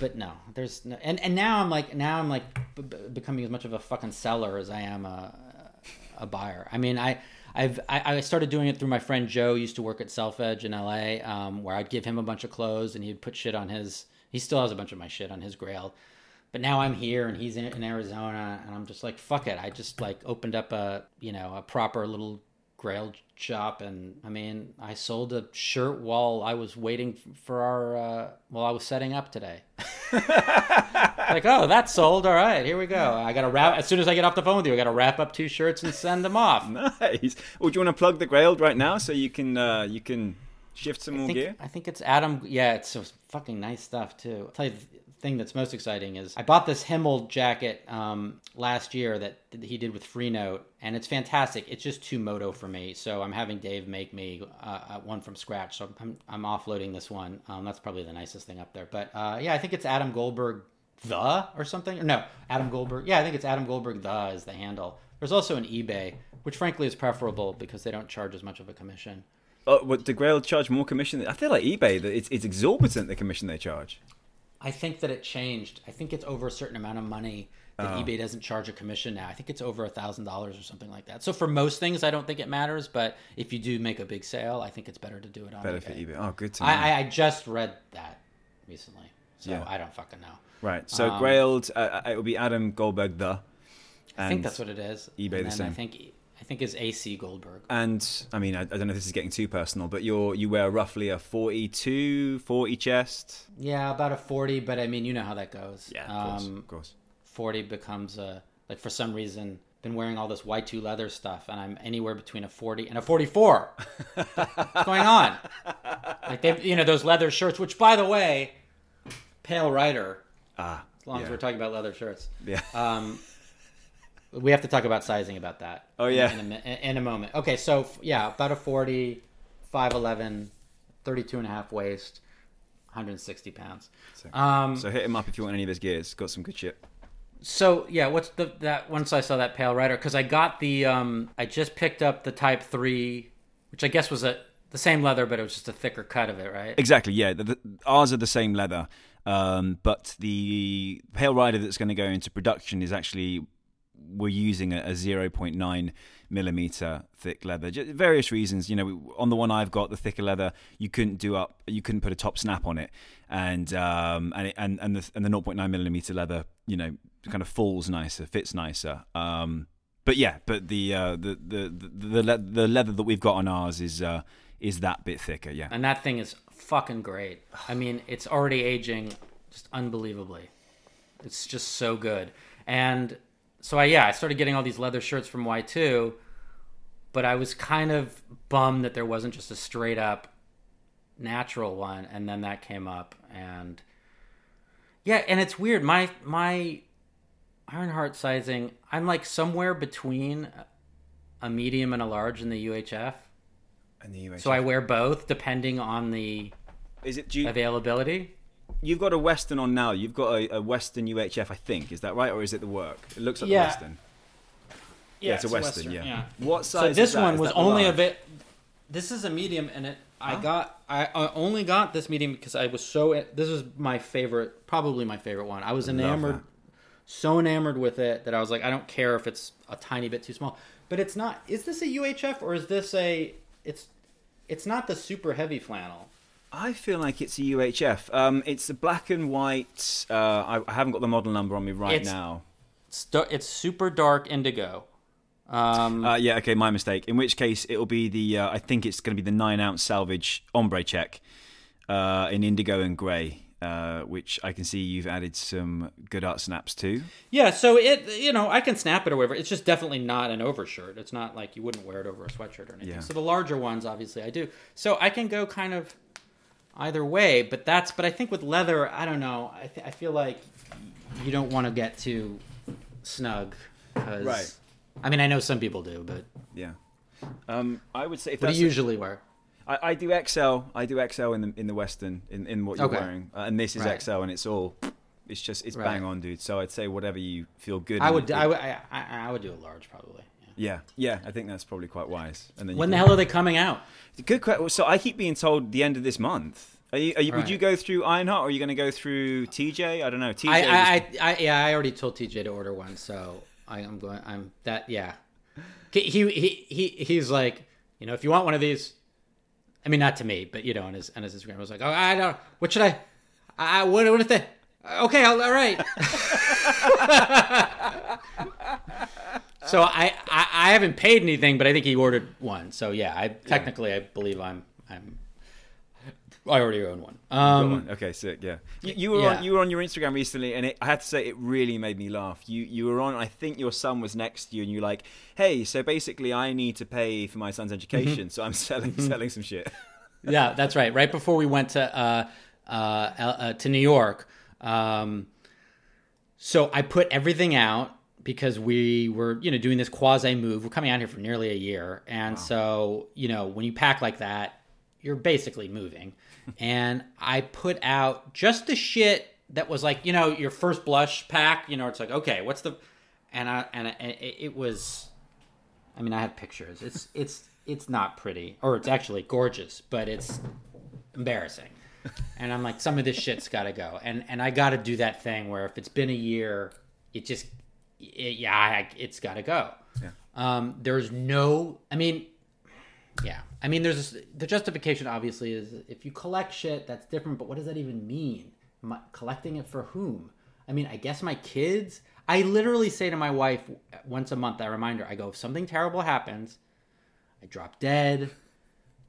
but no, there's no, and and now I'm like now I'm like b- b- becoming as much of a fucking seller as I am a a buyer. I mean, I I've I, started doing it through my friend Joe. Used to work at Self Edge in L.A., um, where I'd give him a bunch of clothes and he'd put shit on his. He still has a bunch of my shit on his Grail. But now I'm here and he's in, in Arizona, and I'm just like, fuck it. I just like opened up a you know a proper little Grail shop, and I mean, I sold a shirt while I was waiting for our uh, while I was setting up today. like, oh, that's sold. All right, here we go. I got to wrap as soon as I get off the phone with you. I got to wrap up two shirts and send them off. Nice. Well, do you want to plug the grail right now so you can uh, you can shift some I more think, gear? I think it's Adam. Yeah, it's so fucking nice stuff too. I'll tell you thing that's most exciting is I bought this Himel jacket um, last year that he did with Freenote, and it's fantastic. It's just too moto for me, so I'm having Dave make me uh, one from scratch. So I'm I'm offloading this one. Um, that's probably the nicest thing up there. But uh, yeah, I think it's Adam Goldberg the or something. Or no, Adam Goldberg. Yeah, I think it's Adam Goldberg the is the handle. There's also an eBay, which frankly is preferable because they don't charge as much of a commission. Oh, what, do Grail charge more commission? I feel like eBay, it's, it's exorbitant the commission they charge. I think that it changed. I think it's over a certain amount of money that eBay doesn't charge a commission now. I think it's over a thousand dollars or something like that. So for most things, I don't think it matters. But if you do make a big sale, I think it's better to do it on Better eBay. eBay. Oh, good to know. I, I, I just read that recently, so Yeah. I don't fucking know. right. So Um, Grailed, uh, it will be Adam Goldberg the. I think that's what it is. eBay and the same. I think I think is AC Goldberg. And I mean, I, I don't know if this is getting too personal, but you're you wear roughly a 42, 40 chest. Yeah, about a forty. But I mean, you know how that goes. Yeah, of course, Um, of course. 40 becomes a like for some reason been wearing all this Y2 leather stuff and I'm anywhere between a 40 and a 44. What's going on? Like they you know those leather shirts which by the way Pale Rider Ah, as long as we're talking about leather shirts. Yeah. Um we have to talk about sizing about that. Oh, yeah. In, a, in a moment. Okay, so yeah, about a 40, 5'11, 32 and a half waist, 160 pounds. Um, So hit him up if you want any of his gears. Got some good shit. So yeah, what's the that once I saw that Pale Rider because I got the um I just picked up the Type Three, which I guess was a the same leather, but it was just a thicker cut of it, right? Exactly. Yeah. The, the, ours are the same leather, um, but the Pale Rider that's going to go into production is actually were using a, a 0.9 millimeter thick leather. Just various reasons, you know. On the one I've got, the thicker leather, you couldn't do up, you couldn't put a top snap on it, and um, and it, and and the and the 0.9 millimeter leather, you know, kind of falls nicer, fits nicer. Um, but yeah, but the uh, the, the the the the leather that we've got on ours is uh, is that bit thicker. Yeah, and that thing is fucking great. I mean, it's already aging just unbelievably. It's just so good. And so I yeah, I started getting all these leather shirts from Y2, but I was kind of bummed that there wasn't just a straight up natural one and then that came up and yeah, and it's weird. My my Ironheart sizing, I'm like somewhere between a medium and a large in the UHF. and the UHF. So I wear both depending on the is it? Do you, availability. You've got a Western on now. You've got a, a Western UHF, I think. Is that right, or is it the work? It looks like Yeah. a Western. Yeah, it's a Western. yeah. What size? So is this that? one Is was that only a bit. This is a medium, and it. I got. I, I only got this medium because I was so. This is my favorite, probably my favorite one. I was enamored, that. so enamored with it that I was like, I don't care if it's a tiny bit too small. But it's not. Is this a UHF or is this a? It's. It's not the super heavy flannel. I feel like it's a UHF. Um, it's a black and white. Uh, I, I haven't got the model number on me right It's- now. It's, it's super dark indigo. Um, Uh, yeah, okay, my mistake. In which case, it'll be the. Uh, I think it's going to be the nine ounce selvage ombre check uh, in indigo and grey, uh, which I can see you've added some good art snaps to. Yeah, so it you know I can snap it or whatever. It's just definitely not an overshirt. It's not like you wouldn't wear it over a sweatshirt or anything. Yeah. So the larger ones, obviously, I do. So I can go kind of either way. But that's but I think with leather, I don't know. I th- I feel like you don't want to get too snug. 'cause- Right. I mean, I know some people do, but Yeah. Um, I would say if what do that's you usually wear? I, I do XL. I do XL in the in the Western in, in what you're Okay. wearing, uh, and this is Right. XL, and it's all. It's just it's Right. bang on, dude. So I'd say whatever you feel good. I would I would I, I, I would do a large probably. Yeah. Yeah. I think that's probably quite wise. And then When the hell are they coming out? Good question. So I keep being told the end of this month. Are you, are you, Would you go through Ironheart or are you going to go through TJ? I don't know. TJ. I, was- I, I, yeah, I already told TJ to order one, so I, I'm going. I'm that. Yeah, he, he, he, he's like, you know, if you want one of these, I mean, not to me, but you know, on his on his Instagram, I was like, oh, I don't. What should I? I what what if they? Okay, I'll, all right. so I, I I haven't paid anything, but I think he ordered one. So yeah, I technically I believe I'm I'm. I already own one. Um, one. Okay, sick. Yeah, you, you were yeah. on you were on your Instagram recently, and it, I had to say it really made me laugh. You you were on. I think your son was next to you, and you're like, "Hey, so basically, I need to pay for my son's education, so I'm selling selling some shit." yeah, that's right. Right before we went to uh, uh, uh, to New York, um, so I put everything out because we were, you know, doing this quasi move. We're coming out here for nearly a year, and so you know, when you pack like that, you're basically moving. and I put out just the shit that was like, you know, your first blush pack. You know, it's like, okay, what's the, and I and, I, and it, it was. I mean, I have pictures. It's it's it's not pretty, or it's actually gorgeous, but it's embarrassing. And I'm like, some of this shit's got to go, and and I got to do that thing where if it's been a year, it just, it, yeah, I, it's got to go. Yeah. Um, there's no, I mean, yeah, I mean, there's the justification. Obviously, is if you collect shit, that's different. But what does that even mean? I collecting it for whom? I mean, I guess my kids. I literally say to my wife once a month. I remind her. I go, if something terrible happens, I drop dead,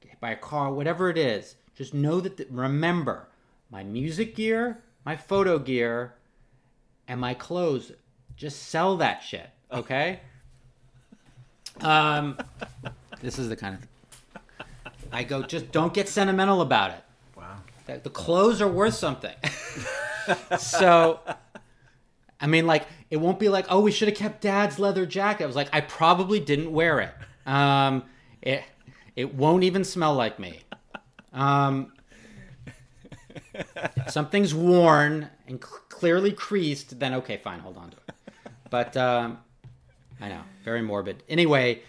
get hit by a car, whatever it is. Just know that. The, remember, my music gear, my photo gear, and my clothes. Just sell that shit, okay? Um, this is the kind of. I go, just don't get sentimental about it. Wow. The, the clothes are worth something. so, I mean, like, it won't be like, oh, we should have kept Dad's leather jacket. I was like, I probably didn't wear it. Um, it it won't even smell like me. Um, if something's worn and cl- clearly creased, then okay, fine, hold on to it. But um, I know, very morbid. Anyway,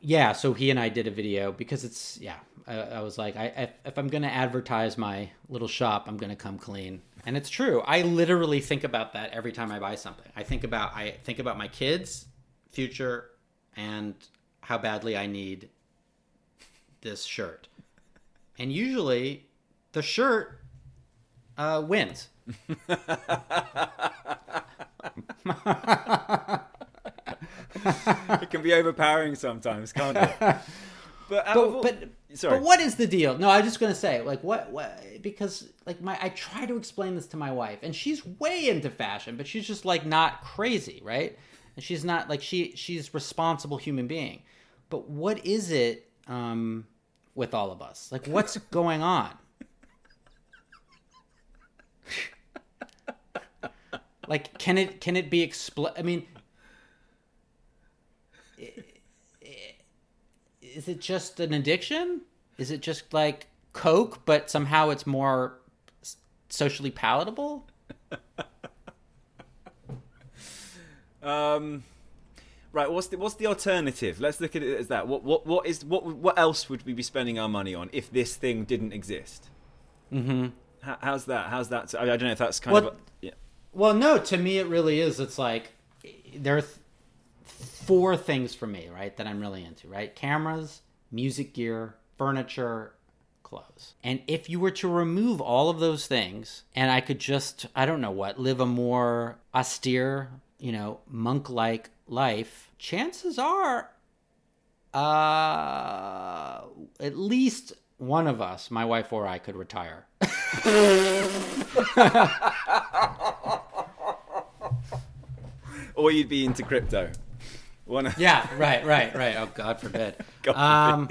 yeah. So he and I did a video because it's yeah. I, I was like, I, if, if I'm gonna advertise my little shop, I'm gonna come clean, and it's true. I literally think about that every time I buy something. I think about I think about my kids' future and how badly I need this shirt, and usually the shirt uh, wins. it can be overpowering sometimes, can't it? But, but, all- but sorry. But what is the deal? No, I was just gonna say, like, what, what? Because like my, I try to explain this to my wife, and she's way into fashion, but she's just like not crazy, right? And she's not like she she's responsible human being. But what is it um, with all of us? Like, what's going on? Like, can it can it be expl? I mean, is it just an addiction? Is it just like coke, but somehow it's more socially palatable? Um, right. What's the what's the alternative? Let's look at it as that. What what what is what what else would we be spending our money on if this thing didn't exist? Mm-hmm. How, how's that? How's that? I, I don't know if that's kind Well- of yeah. Well, no, to me it really is. It's like there are th- four things for me, right, that I'm really into, right? Cameras, music gear, furniture, clothes. And if you were to remove all of those things and I could just, I don't know what, live a more austere, you know, monk-like life, chances are uh at least one of us, my wife or I, could retire. Or you'd be into crypto. One. Yeah, right, right, right. Oh, God forbid. God Um,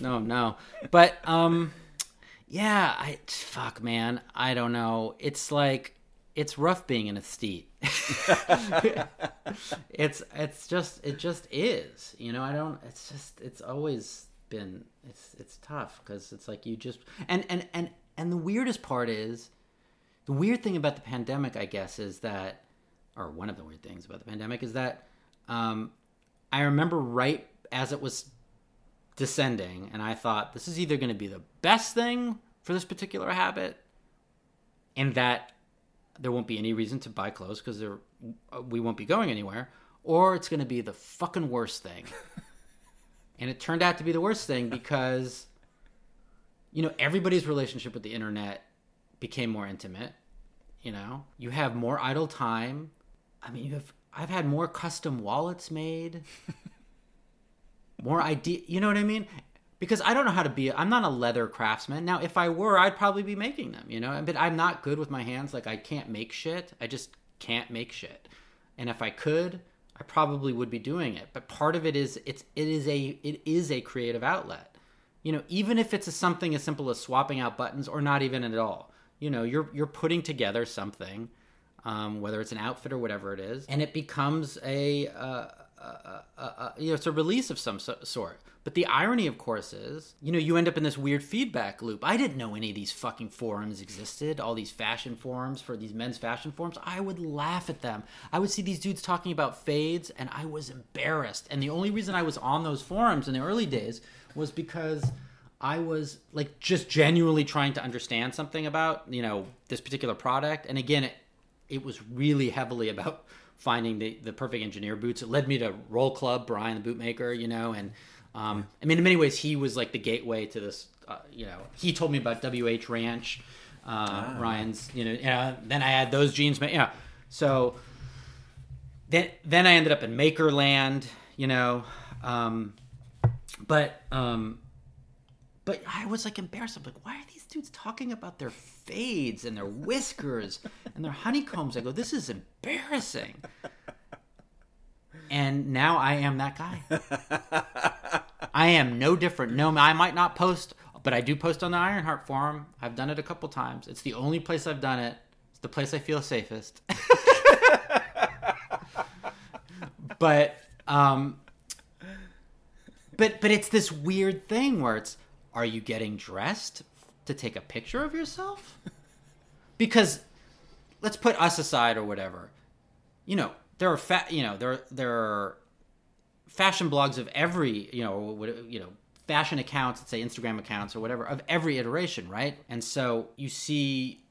no, no. But um, yeah, I fuck, man. I don't know. It's like it's rough being an aesthete. it's it's just it just is. You know, I don't. It's just it's always been it's it's tough because it's like you just and and and and the weirdest part is the weird thing about the pandemic, I guess, is that, or one of the weird things about the pandemic is that um, I remember right as it was descending, and I thought this is either going to be the best thing for this particular habit, and that there won't be any reason to buy clothes because there we won't be going anywhere, or it's going to be the fucking worst thing. and it turned out to be the worst thing because you know everybody's relationship with the internet became more intimate you know you have more idle time i mean you have i've had more custom wallets made more idea you know what i mean? Because i don't know how to be i'm not a leather craftsman. Now if i were i'd probably be making them you know? But i'm not good with my hands. Like i can't make shit. I just can't make shit. And if i could i probably would be doing it. But part of it is it's it is a it is a creative outlet. You know even if it's a, something as simple as swapping out buttons or not even at all you know you're you're putting together something um, whether it's an outfit or whatever it is and it becomes a, uh, uh, uh, uh, you know it's a release of some so- sort. But the irony of course is you know you end up in this weird feedback loop. I didn't know any of these fucking forums existed all these fashion forums for these men's fashion forums. I would laugh at them. I would see these dudes talking about fades and i was embarrassed. And the only reason i was on those forums in the early days was because I was like just genuinely trying to understand something about you know this particular product, and again, it it was really heavily about finding the the perfect engineer boots. It led me to Roll Club, Brian the bootmaker, you know, and um, I mean, in many ways, he was like the gateway to this. Uh, you know, he told me about WH Ranch, uh, Ryan's. You know, you know, then I had those jeans. ma- Yeah, so then then I ended up in Makerland. You know, um, but um, but I was like embarrassed. I'm like, why are these dudes talking about their fades and their whiskers and their honeycombs? I go, this is embarrassing. And now I am that guy. I am no different. No, I might not post, but I do post on the Ironheart forum. I've done it a couple times. It's the only place I've done it. It's the place I feel safest. but um but but it's this weird thing where it's are you getting dressed to take a picture of yourself because let's put us aside or whatever you know there are fa- you know there there are fashion blogs of every you know you know fashion accounts, let's say Instagram accounts or whatever, of every iteration, right? And so you see,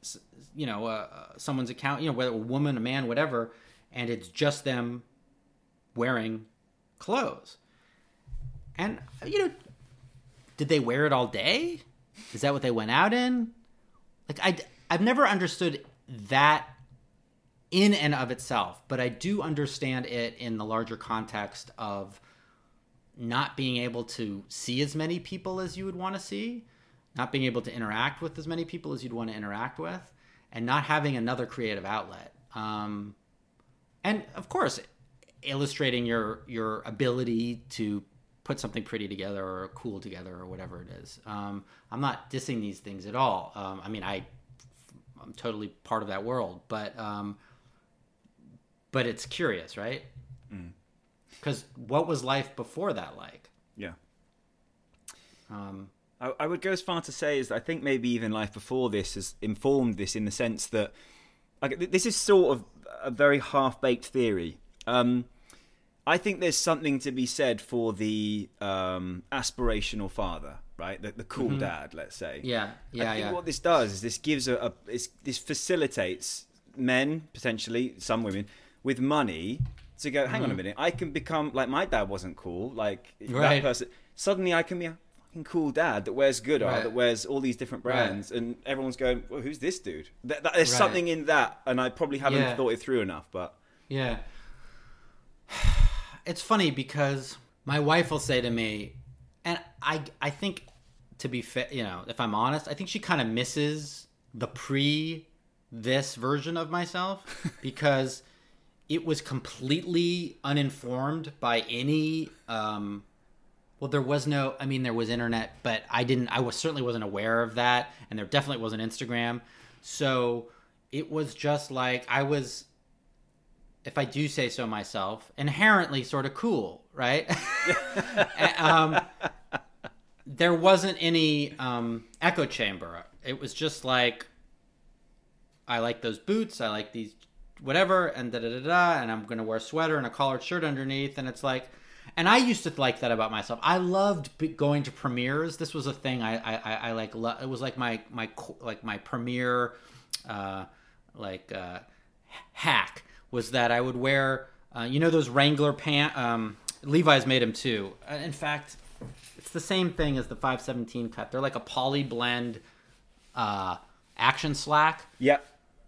you know, uh, someone's account, you know, whether a woman, a man, whatever, and it's just them wearing clothes. And, you know, did they wear it all day? Is that what they went out in? Like, I, I've never understood that in and of itself, but I do understand it in the larger context of not being able to see as many people as you would want to see, not being able to interact with as many people as you'd want to interact with, and not having another creative outlet. Um, and of course, illustrating your your ability to put something pretty together or cool together or whatever it is. Um, I'm not dissing these things at all. Um, I mean, I I'm totally part of that world, but um, but it's curious, right? Because what was life before that like? Yeah. Um, I, I would go as far to say is that I think maybe even life before this has informed this in the sense that like this is sort of a very half baked theory. Um, I think there's something to be said for the um, aspirational father, right? The, the cool dad, let's say. yeah, yeah, I think yeah. what this does is this gives a, a it's, this facilitates men potentially some women with money to go. Hang on a minute, I can become like my dad wasn't cool. Like that person. Suddenly, I can be a fucking cool dad that wears Good Art, Right. that wears all these different Right. brands, and everyone's going, well, "Who's this dude?" That, that, there's Right. something in that, and I probably haven't Yeah. thought it through enough. But Yeah. It's funny because my wife will say to me, and I I think to be fair, you know, if I'm honest, I think she kind of misses the pre this version of myself because it was completely uninformed by any um well there was no i mean there was internet but i didn't i was certainly wasn't aware of that and there definitely wasn't instagram. So it was just like i was if i do say so myself inherently sort of cool right um, there wasn't any um, echo chamber it was just like i like those boots i like these whatever and da da da da and i'm gonna wear a sweater and a collared shirt underneath and it's like and I used to like that about myself. I loved going to premieres. This was a thing I I, I, I like. Lo- it was like my my like my premiere, uh, like uh, hack was that I would wear. Uh, you know those Wrangler pants. Um, Levi's made them too. Uh, in fact, it's the same thing as the 517 cut. They're like a poly blend uh, action slack. yep,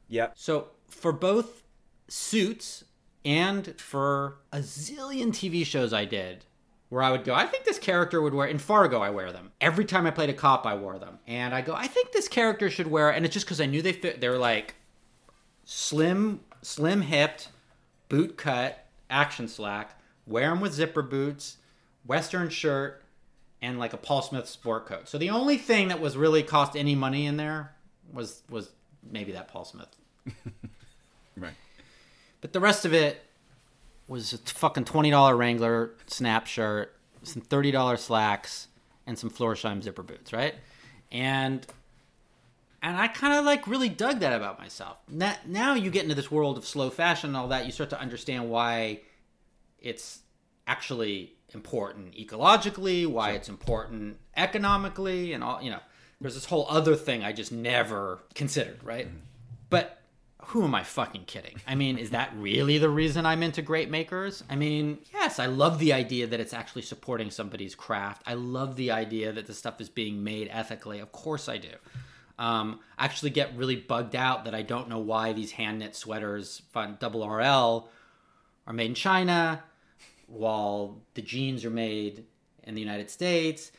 yep. So for both suits and for a zillion TV shows I did, where I would go, I think this character would wear. In Fargo, I wear them every time I played a cop. I wore them, and I go, I think this character should wear. And it's just because I knew they fit. They're like slim, slim hipped, boot cut, action slack. Wear them with zipper boots, western shirt, and like a Paul Smith sport coat. So the only thing that was really cost any money in there was was maybe that Paul Smith Right. but the rest of it was a fucking twenty dollar Wrangler snap shirt, some thirty dollar slacks, and some Florsheim zipper boots, right? And and I kind of like really dug that about myself. Now, now you get into this world of slow fashion and all that, you start to understand why it's actually important ecologically, why it's important economically, and all. You know, there's this whole other thing I just never considered, right? Mm-hmm. But who am I fucking kidding? I mean, is that really the reason I'm into great makers? I mean, yes, I love the idea that it's actually supporting somebody's craft. I love the idea that the stuff is being made ethically. Of course I do. Um, I actually get really bugged out that I don't know why these hand knit sweaters, double RL, are made in China, while the jeans are made in the United States.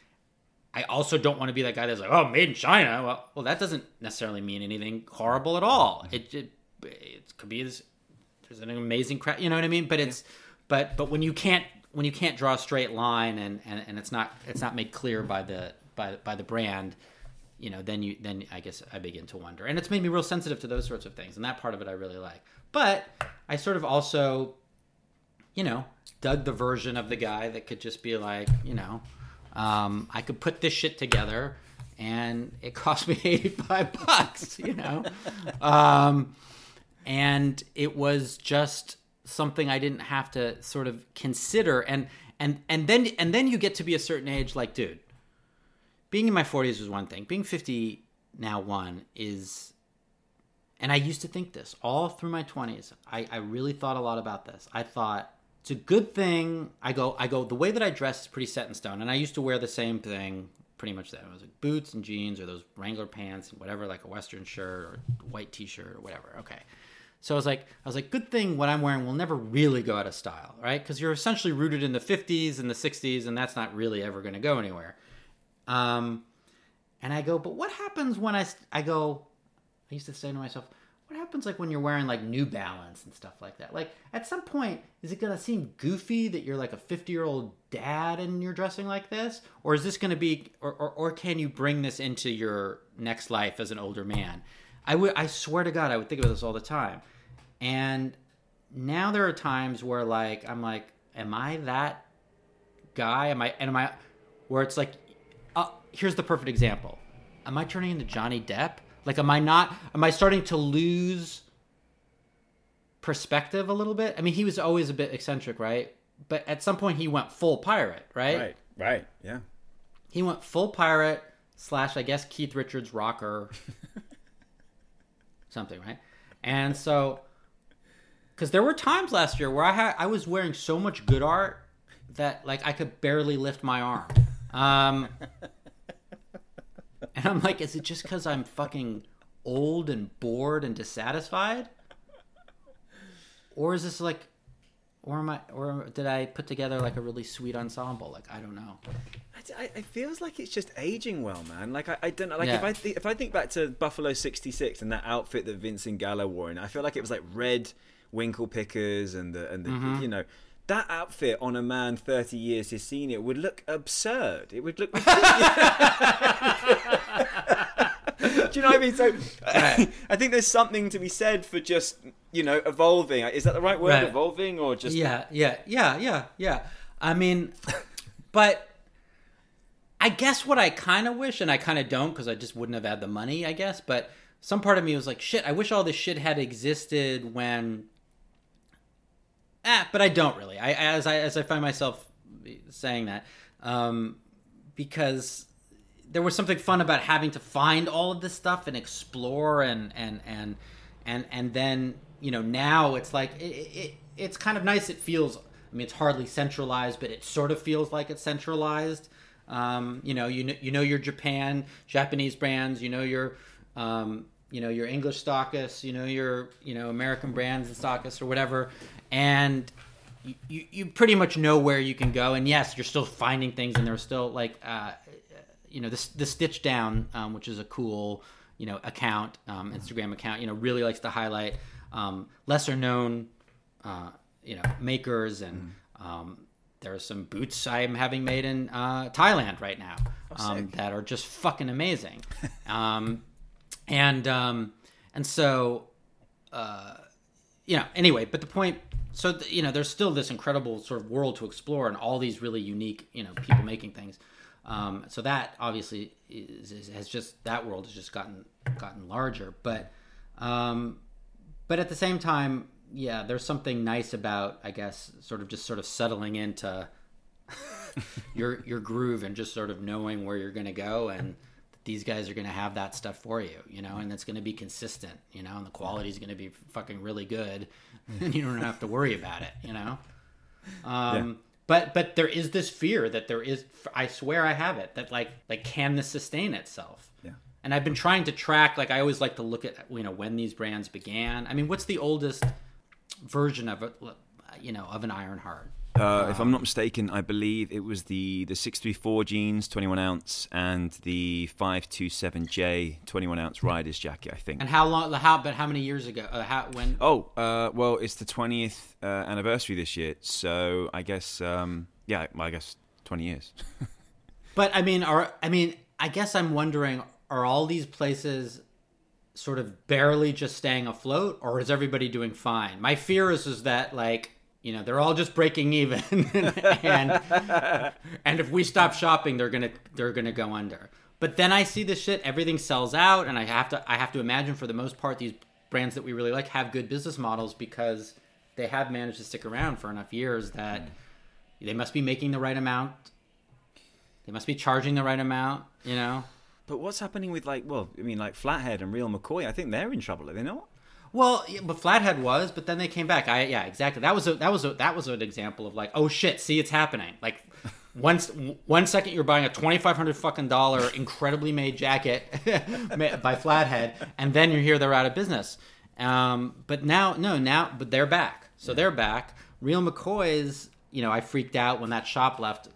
I also don't want to be that guy that's like, oh, made in China. Well, well, that doesn't necessarily mean anything horrible at all. It it, it could be this. There's an amazing craft, you know what I mean? But it's, but but when you can't when you can't draw a straight line and, and, and it's not it's not made clear by the by by the brand, you know, then you then I guess I begin to wonder. And it's made me real sensitive to those sorts of things, and that part of it I really like. But I sort of also you know, dug the version of the guy that could just be like, you know, um, I could put this shit together and it cost me 85 bucks, you know? um, and it was just something I didn't have to sort of consider. And, and, and then, and then you get to be a certain age, like, dude, being in my 40s was one thing. Being 50 now one is and I used to think this all through my 20s. I, I really thought a lot about this. I thought it's a good thing. I go I go the way that I dress is pretty set in stone and I used to wear the same thing pretty much that. It was like boots and jeans or those Wrangler pants and whatever like a western shirt or white t-shirt or whatever. Okay. So I was like, I was like, good thing what I'm wearing will never really go out of style, right? Because you're essentially rooted in the 50s and the 60s, and that's not really ever going to go anywhere. Um, and I go, but what happens when I, I go, I used to say to myself, what happens like when you're wearing like New Balance and stuff like that? Like at some point, is it gonna seem goofy that you're like a 50 year old dad and you're dressing like this, or is this gonna be, or, or or can you bring this into your next life as an older man? I would, I swear to God, I would think about this all the time, and now there are times where like I'm like, am I that guy? Am I, and am I, where it's like, here's the perfect example. Am I turning into Johnny Depp? Like, am I not? Am I starting to lose perspective a little bit? I mean, he was always a bit eccentric, right? But at some point, he went full pirate, right? Right, right, yeah. He went full pirate slash, I guess, Keith Richards rocker, something, right? And so, because there were times last year where I had I was wearing so much good art that like I could barely lift my arm. Um, and I'm like, is it just because I'm fucking old and bored and dissatisfied? Or is this like, or am I, or did I put together like a really sweet ensemble? Like, I don't know. I, it feels like it's just aging well, man. Like I, I don't know. Like Yeah. if I th- if I think back to Buffalo '66 and that outfit that Vincent Gallo wore, and I feel like it was like red winkle pickers and the and the Mm-hmm. you know that outfit on a man 30 years his senior would look absurd. It would look. Do you know what I mean? So I think there's something to be said for just you know evolving. Is that the right word? Right. Evolving or just Yeah, yeah, yeah, yeah, yeah. I mean, but I guess what I kind of wish, and I kind of don't because I just wouldn't have had the money, I guess. But some part of me was like, shit, I wish all this shit had existed when. Ah, but I don't really. I as I as I find myself saying that, um, because there was something fun about having to find all of this stuff and explore and and and and and then you know now it's like it, it it's kind of nice. It feels i mean it's hardly centralized but it sort of feels like it's centralized. Um, you know you know you know your japan japanese brands you know your um, you know your english stockists you know your you know american brands and stockists or whatever and you, you, pretty much know where you can go. And yes you're still finding things and there's still like uh, you know the, the stitch down um, which is a cool you know account um, instagram account you know really likes to highlight um, lesser known uh, you know makers. And um, there are some boots i'm having made in uh, thailand right now um, that are just fucking amazing. Um, and um, and so uh, you know anyway but the point so th- you know there's still this incredible sort of world to explore and all these really unique you know people making things. Um, so that obviously is, is, has just that world has just gotten gotten larger. But um, but at the same time yeah there's something nice about i guess sort of just sort of settling into your your groove and just sort of knowing where you're going to go and these guys are going to have that stuff for you you know and it's going to be consistent you know and the quality is going to be fucking really good. And you don't have to worry about it you know? Um but but there is this fear that there is i swear i have it that like like can this sustain itself? Yeah. and i've been trying to track like i always like to look at you know when these brands began. I mean what's the oldest version of it you know of an ironheart Uh, if I'm not mistaken, I believe it was the the 634 jeans, 21 ounce, and the 527J, 21 ounce riders jacket. I think. and how long how but how many years ago uh, how when Oh, uh, well, it's the 20th uh, anniversary this year, so I guess, um, yeah, well, I guess 20 years. But I mean, are I mean, I guess I'm wondering: are all these places sort of barely just staying afloat, or is everybody doing fine? My fear is is that like you know they're all just breaking even, and and if we stop shopping, they're gonna they're gonna go under. But then I see this shit; everything sells out, and I have to I have to imagine for the most part these brands that we really like have good business models because they have managed to stick around for enough years that they must be making the right amount They must be charging the right amount, you know. But what's happening with like, well, I mean, like Flathead and Real McCoy? I think they're in trouble, are they not? Well, yeah, but Flathead was, but then they came back. I yeah, exactly. That was a that was a that was an example of like, oh shit, see, it's happening. Like, one one second you're buying a twenty five hundred fucking dollar incredibly made jacket by Flathead, and then you hear they're out of business. Um, but now, no, now, but they're back. So they're back. Real McCoy's, you know, I freaked out when that shop left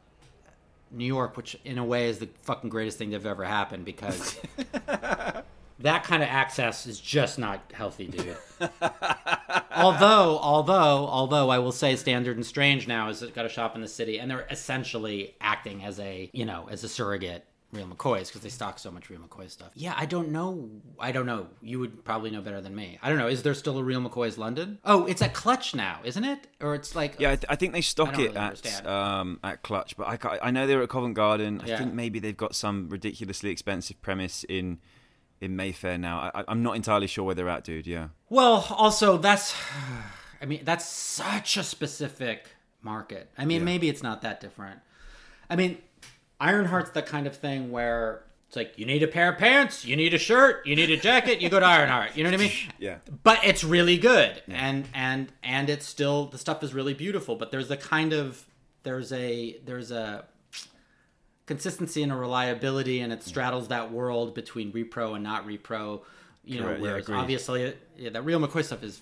New York, which in a way is the fucking greatest thing that have ever happened because that kind of access is just not healthy, dude. although, although, although I will say Standard and Strange now has got a shop in the city, and they're essentially acting as a, you know, as a surrogate Real McCoy's because they stock so much Real McCoy stuff. Yeah, I don't know. I don't know. You would probably know better than me. I don't know. Is there still a Real McCoy's London? Oh, it's at Clutch now, isn't it? Or it's like Yeah, I, th- I think they stock it really at um, at Clutch, but I, I know they're at Covent Garden. I Yeah. think maybe they've got some ridiculously expensive premise in in Mayfair now. I, I'm not entirely sure where they're at, dude. Yeah, Well, also that's, I mean, that's such a specific market. I mean, maybe it's not that different. I mean, Ironheart's the kind of thing where it's like you need a pair of pants, you need a shirt, you need a jacket, you go to Ironheart. You know what I mean? yeah. But it's really good, and and and it's still the stuff is really beautiful. But there's a kind of there's a there's a consistency and a reliability, and it straddles that world between repro and not repro. You know, Correct, yeah, whereas agreed. obviously, yeah, that real McCoy stuff is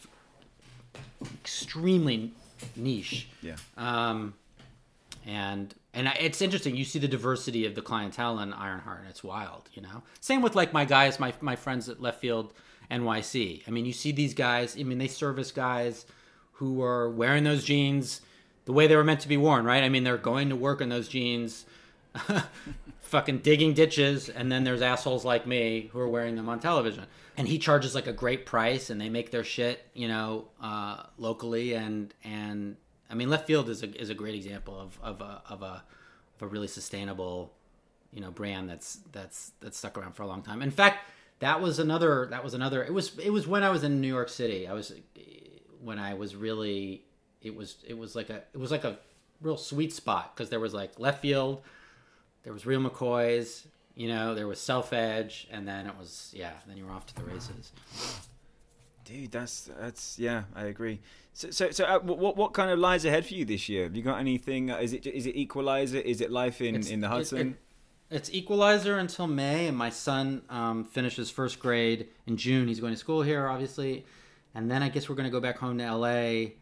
extremely niche. Yeah. Um, and and I- it's interesting. You see the diversity of the clientele in Ironheart, and it's wild. You know, same with like my guys, my my friends at Left Field NYC. I mean, you see these guys. I mean, they service guys who are wearing those jeans the way they were meant to be worn, right? I mean, they're going to work in those jeans. Fucking digging ditches and then there's assholes like me who are wearing them on television. And he charges like a great price and they make their shit you know uh, locally. And and i mean left field is a, is a great example of, of a of a of a really sustainable you know brand that's that's that's stuck around for a long time. In fact that was another that was another it was it was when i was in new york city. I was when i was really it was it was like a it was like a real sweet spot because there was like left field there was real McCoys, you know, there was Self Edge, and then it was yeah, then you were off to the races. Dude, that's that's yeah, I agree. So so, so uh, what what kind of lies ahead for you this year? Have you got anything? uh, Is it is it Equalizer? Is it life in It's- in the it- Hudson? it- it's Equalizer until May, and my son um, finishes first grade in June. He's going to school here, obviously, and then I guess we're going to go back home to LA.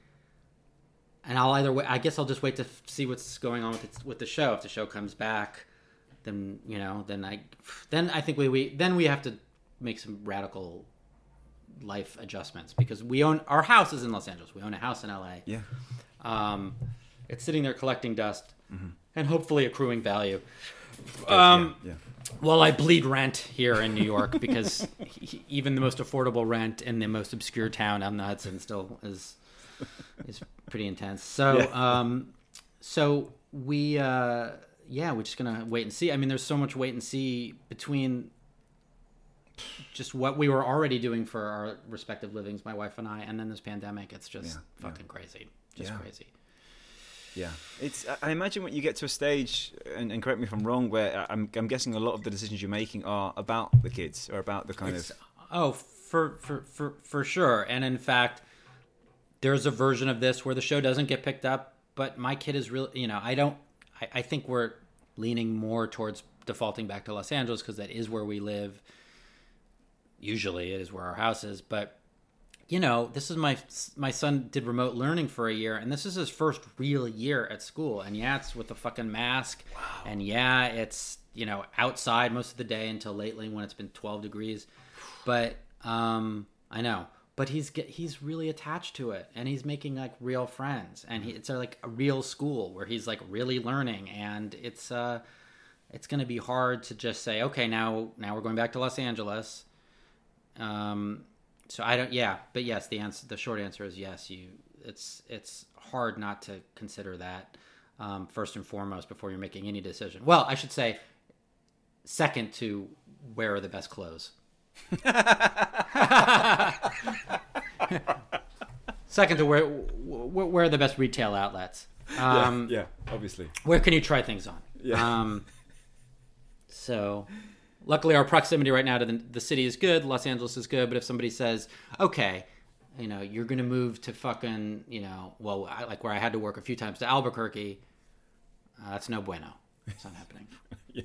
And I'll either wait. I guess I'll just wait to f- see what's going on with the, with the show. If the show comes back, then you know, then I, then I think we, we then we have to make some radical life adjustments because we own our house is in Los Angeles. We own a house in LA. yeah. Um, it's sitting there collecting dust and hopefully accruing value. Um, yeah. While I bleed rent here in New York because he- even the most affordable rent in the most obscure town on the Hudson still is is pretty intense. So, Yeah. um, so we, uh, yeah, we're just gonna wait and see. I mean, there's so much wait and see between just what we were already doing for our respective livings, my wife and I, and then this pandemic. It's just Yeah, fucking crazy, just Yeah. crazy. Yeah, it's. I- imagine when you get to a stage, and, and correct me if I'm wrong, where I'm, I'm guessing a lot of the decisions you're making are about the kids or about the kind of. Oh, for for for for sure. And in fact, there's a version of this where the show doesn't get picked up, but my kid is really, you know, I don't. I, I think we're leaning more towards defaulting back to Los Angeles because that is where we live. Usually, it is where our house is, but you know, this is my my son did remote learning for a year, and this is his first real year at school. And yeah, it's with a fucking mask, wow. and yeah, it's you know outside most of the day until lately when it's been twelve degrees. But um, I know, but he's get, he's really attached to it, and he's making like real friends, and he, it's uh, like a real school where he's like really learning, and it's uh, it's going to be hard to just say, okay, now now we're going back to Los Angeles. Um, so I don't. Yeah, but yes, the answer, the short answer is yes. You, it's it's hard not to consider that um, first and foremost before you're making any decision. Well, I should say second to where are the best clothes. Second to where where, where are the best retail outlets. Um, yeah, obviously. Where can you try things on? Yeah. Um, So, luckily, our proximity right now to the, the city is good. Los Angeles is good. But if somebody says, okay, you know, you're going to move to fucking, you know, well, I, like where I had to work a few times to Albuquerque, uh, that's no bueno. It's not happening. yeah,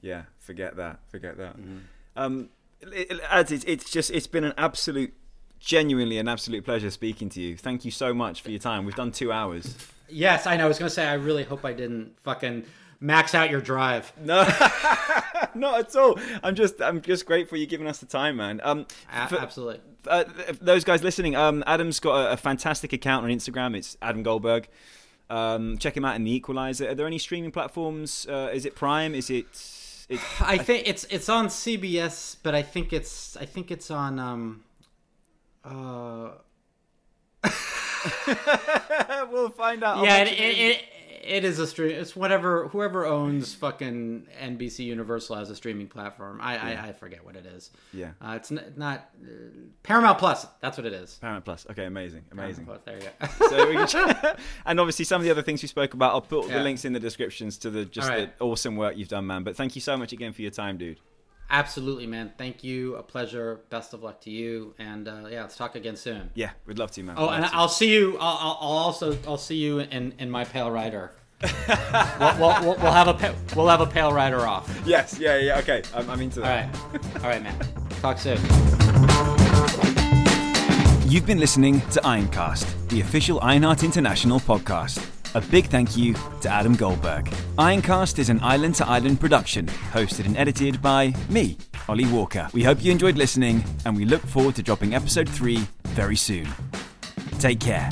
yeah. Forget that. Forget that. Mm-hmm. Um, it, it, Ads, it's, just it's been an absolute, genuinely an absolute pleasure speaking to you. Thank you so much for your time. We've done two hours. Yes, I know. I was going to say, I really hope I didn't fucking max out your drive. No, not at all. I'm just I'm just grateful you're giving us the time, man. Um, for- absolutely. uh, those guys listening, um, Adam's got a, a fantastic account on Instagram. It's Adam Goldberg. Um, check him out in the Equalizer. Are there any streaming platforms? Uh, is it Prime? Is it? It I think it's it's on CBS, but I think it's I think it's on um uh we'll find out. Yeah, it, it, it, it is a stream. It's whatever whoever owns fucking NBC Universal has a streaming platform. I I, I forget what it is. Yeah. uh, it's n- not uh, Paramount Plus. That's what it is. Paramount Plus. Okay, amazing, amazing. Plus, there you go. so we can, and obviously some of the other things we spoke about. I'll put the links in the descriptions to the just right. the awesome work you've done, man. But thank you so much again for your time, dude. Absolutely, man. Thank you. A pleasure. Best of luck to you. And uh, yeah, let's talk again soon. Yeah, we'd love to, man. Oh, We'd and. I'll see you. I'll, I'll I'll also I'll see you in, in my Pale Rider. we'll, we'll, we'll, we'll have a we'll have a Pale Rider off. yes, yeah, yeah. Okay, I'm, I'm into All that. right, all right, man. Talk soon. You've been listening to Ironcast, the official Ironheart International podcast. A big thank you to Adam Goldberg. Ironcast is an island to island production, hosted and edited by me, Ollie Walker. We hope you enjoyed listening, and we look forward to dropping episode 3 very soon. Take care.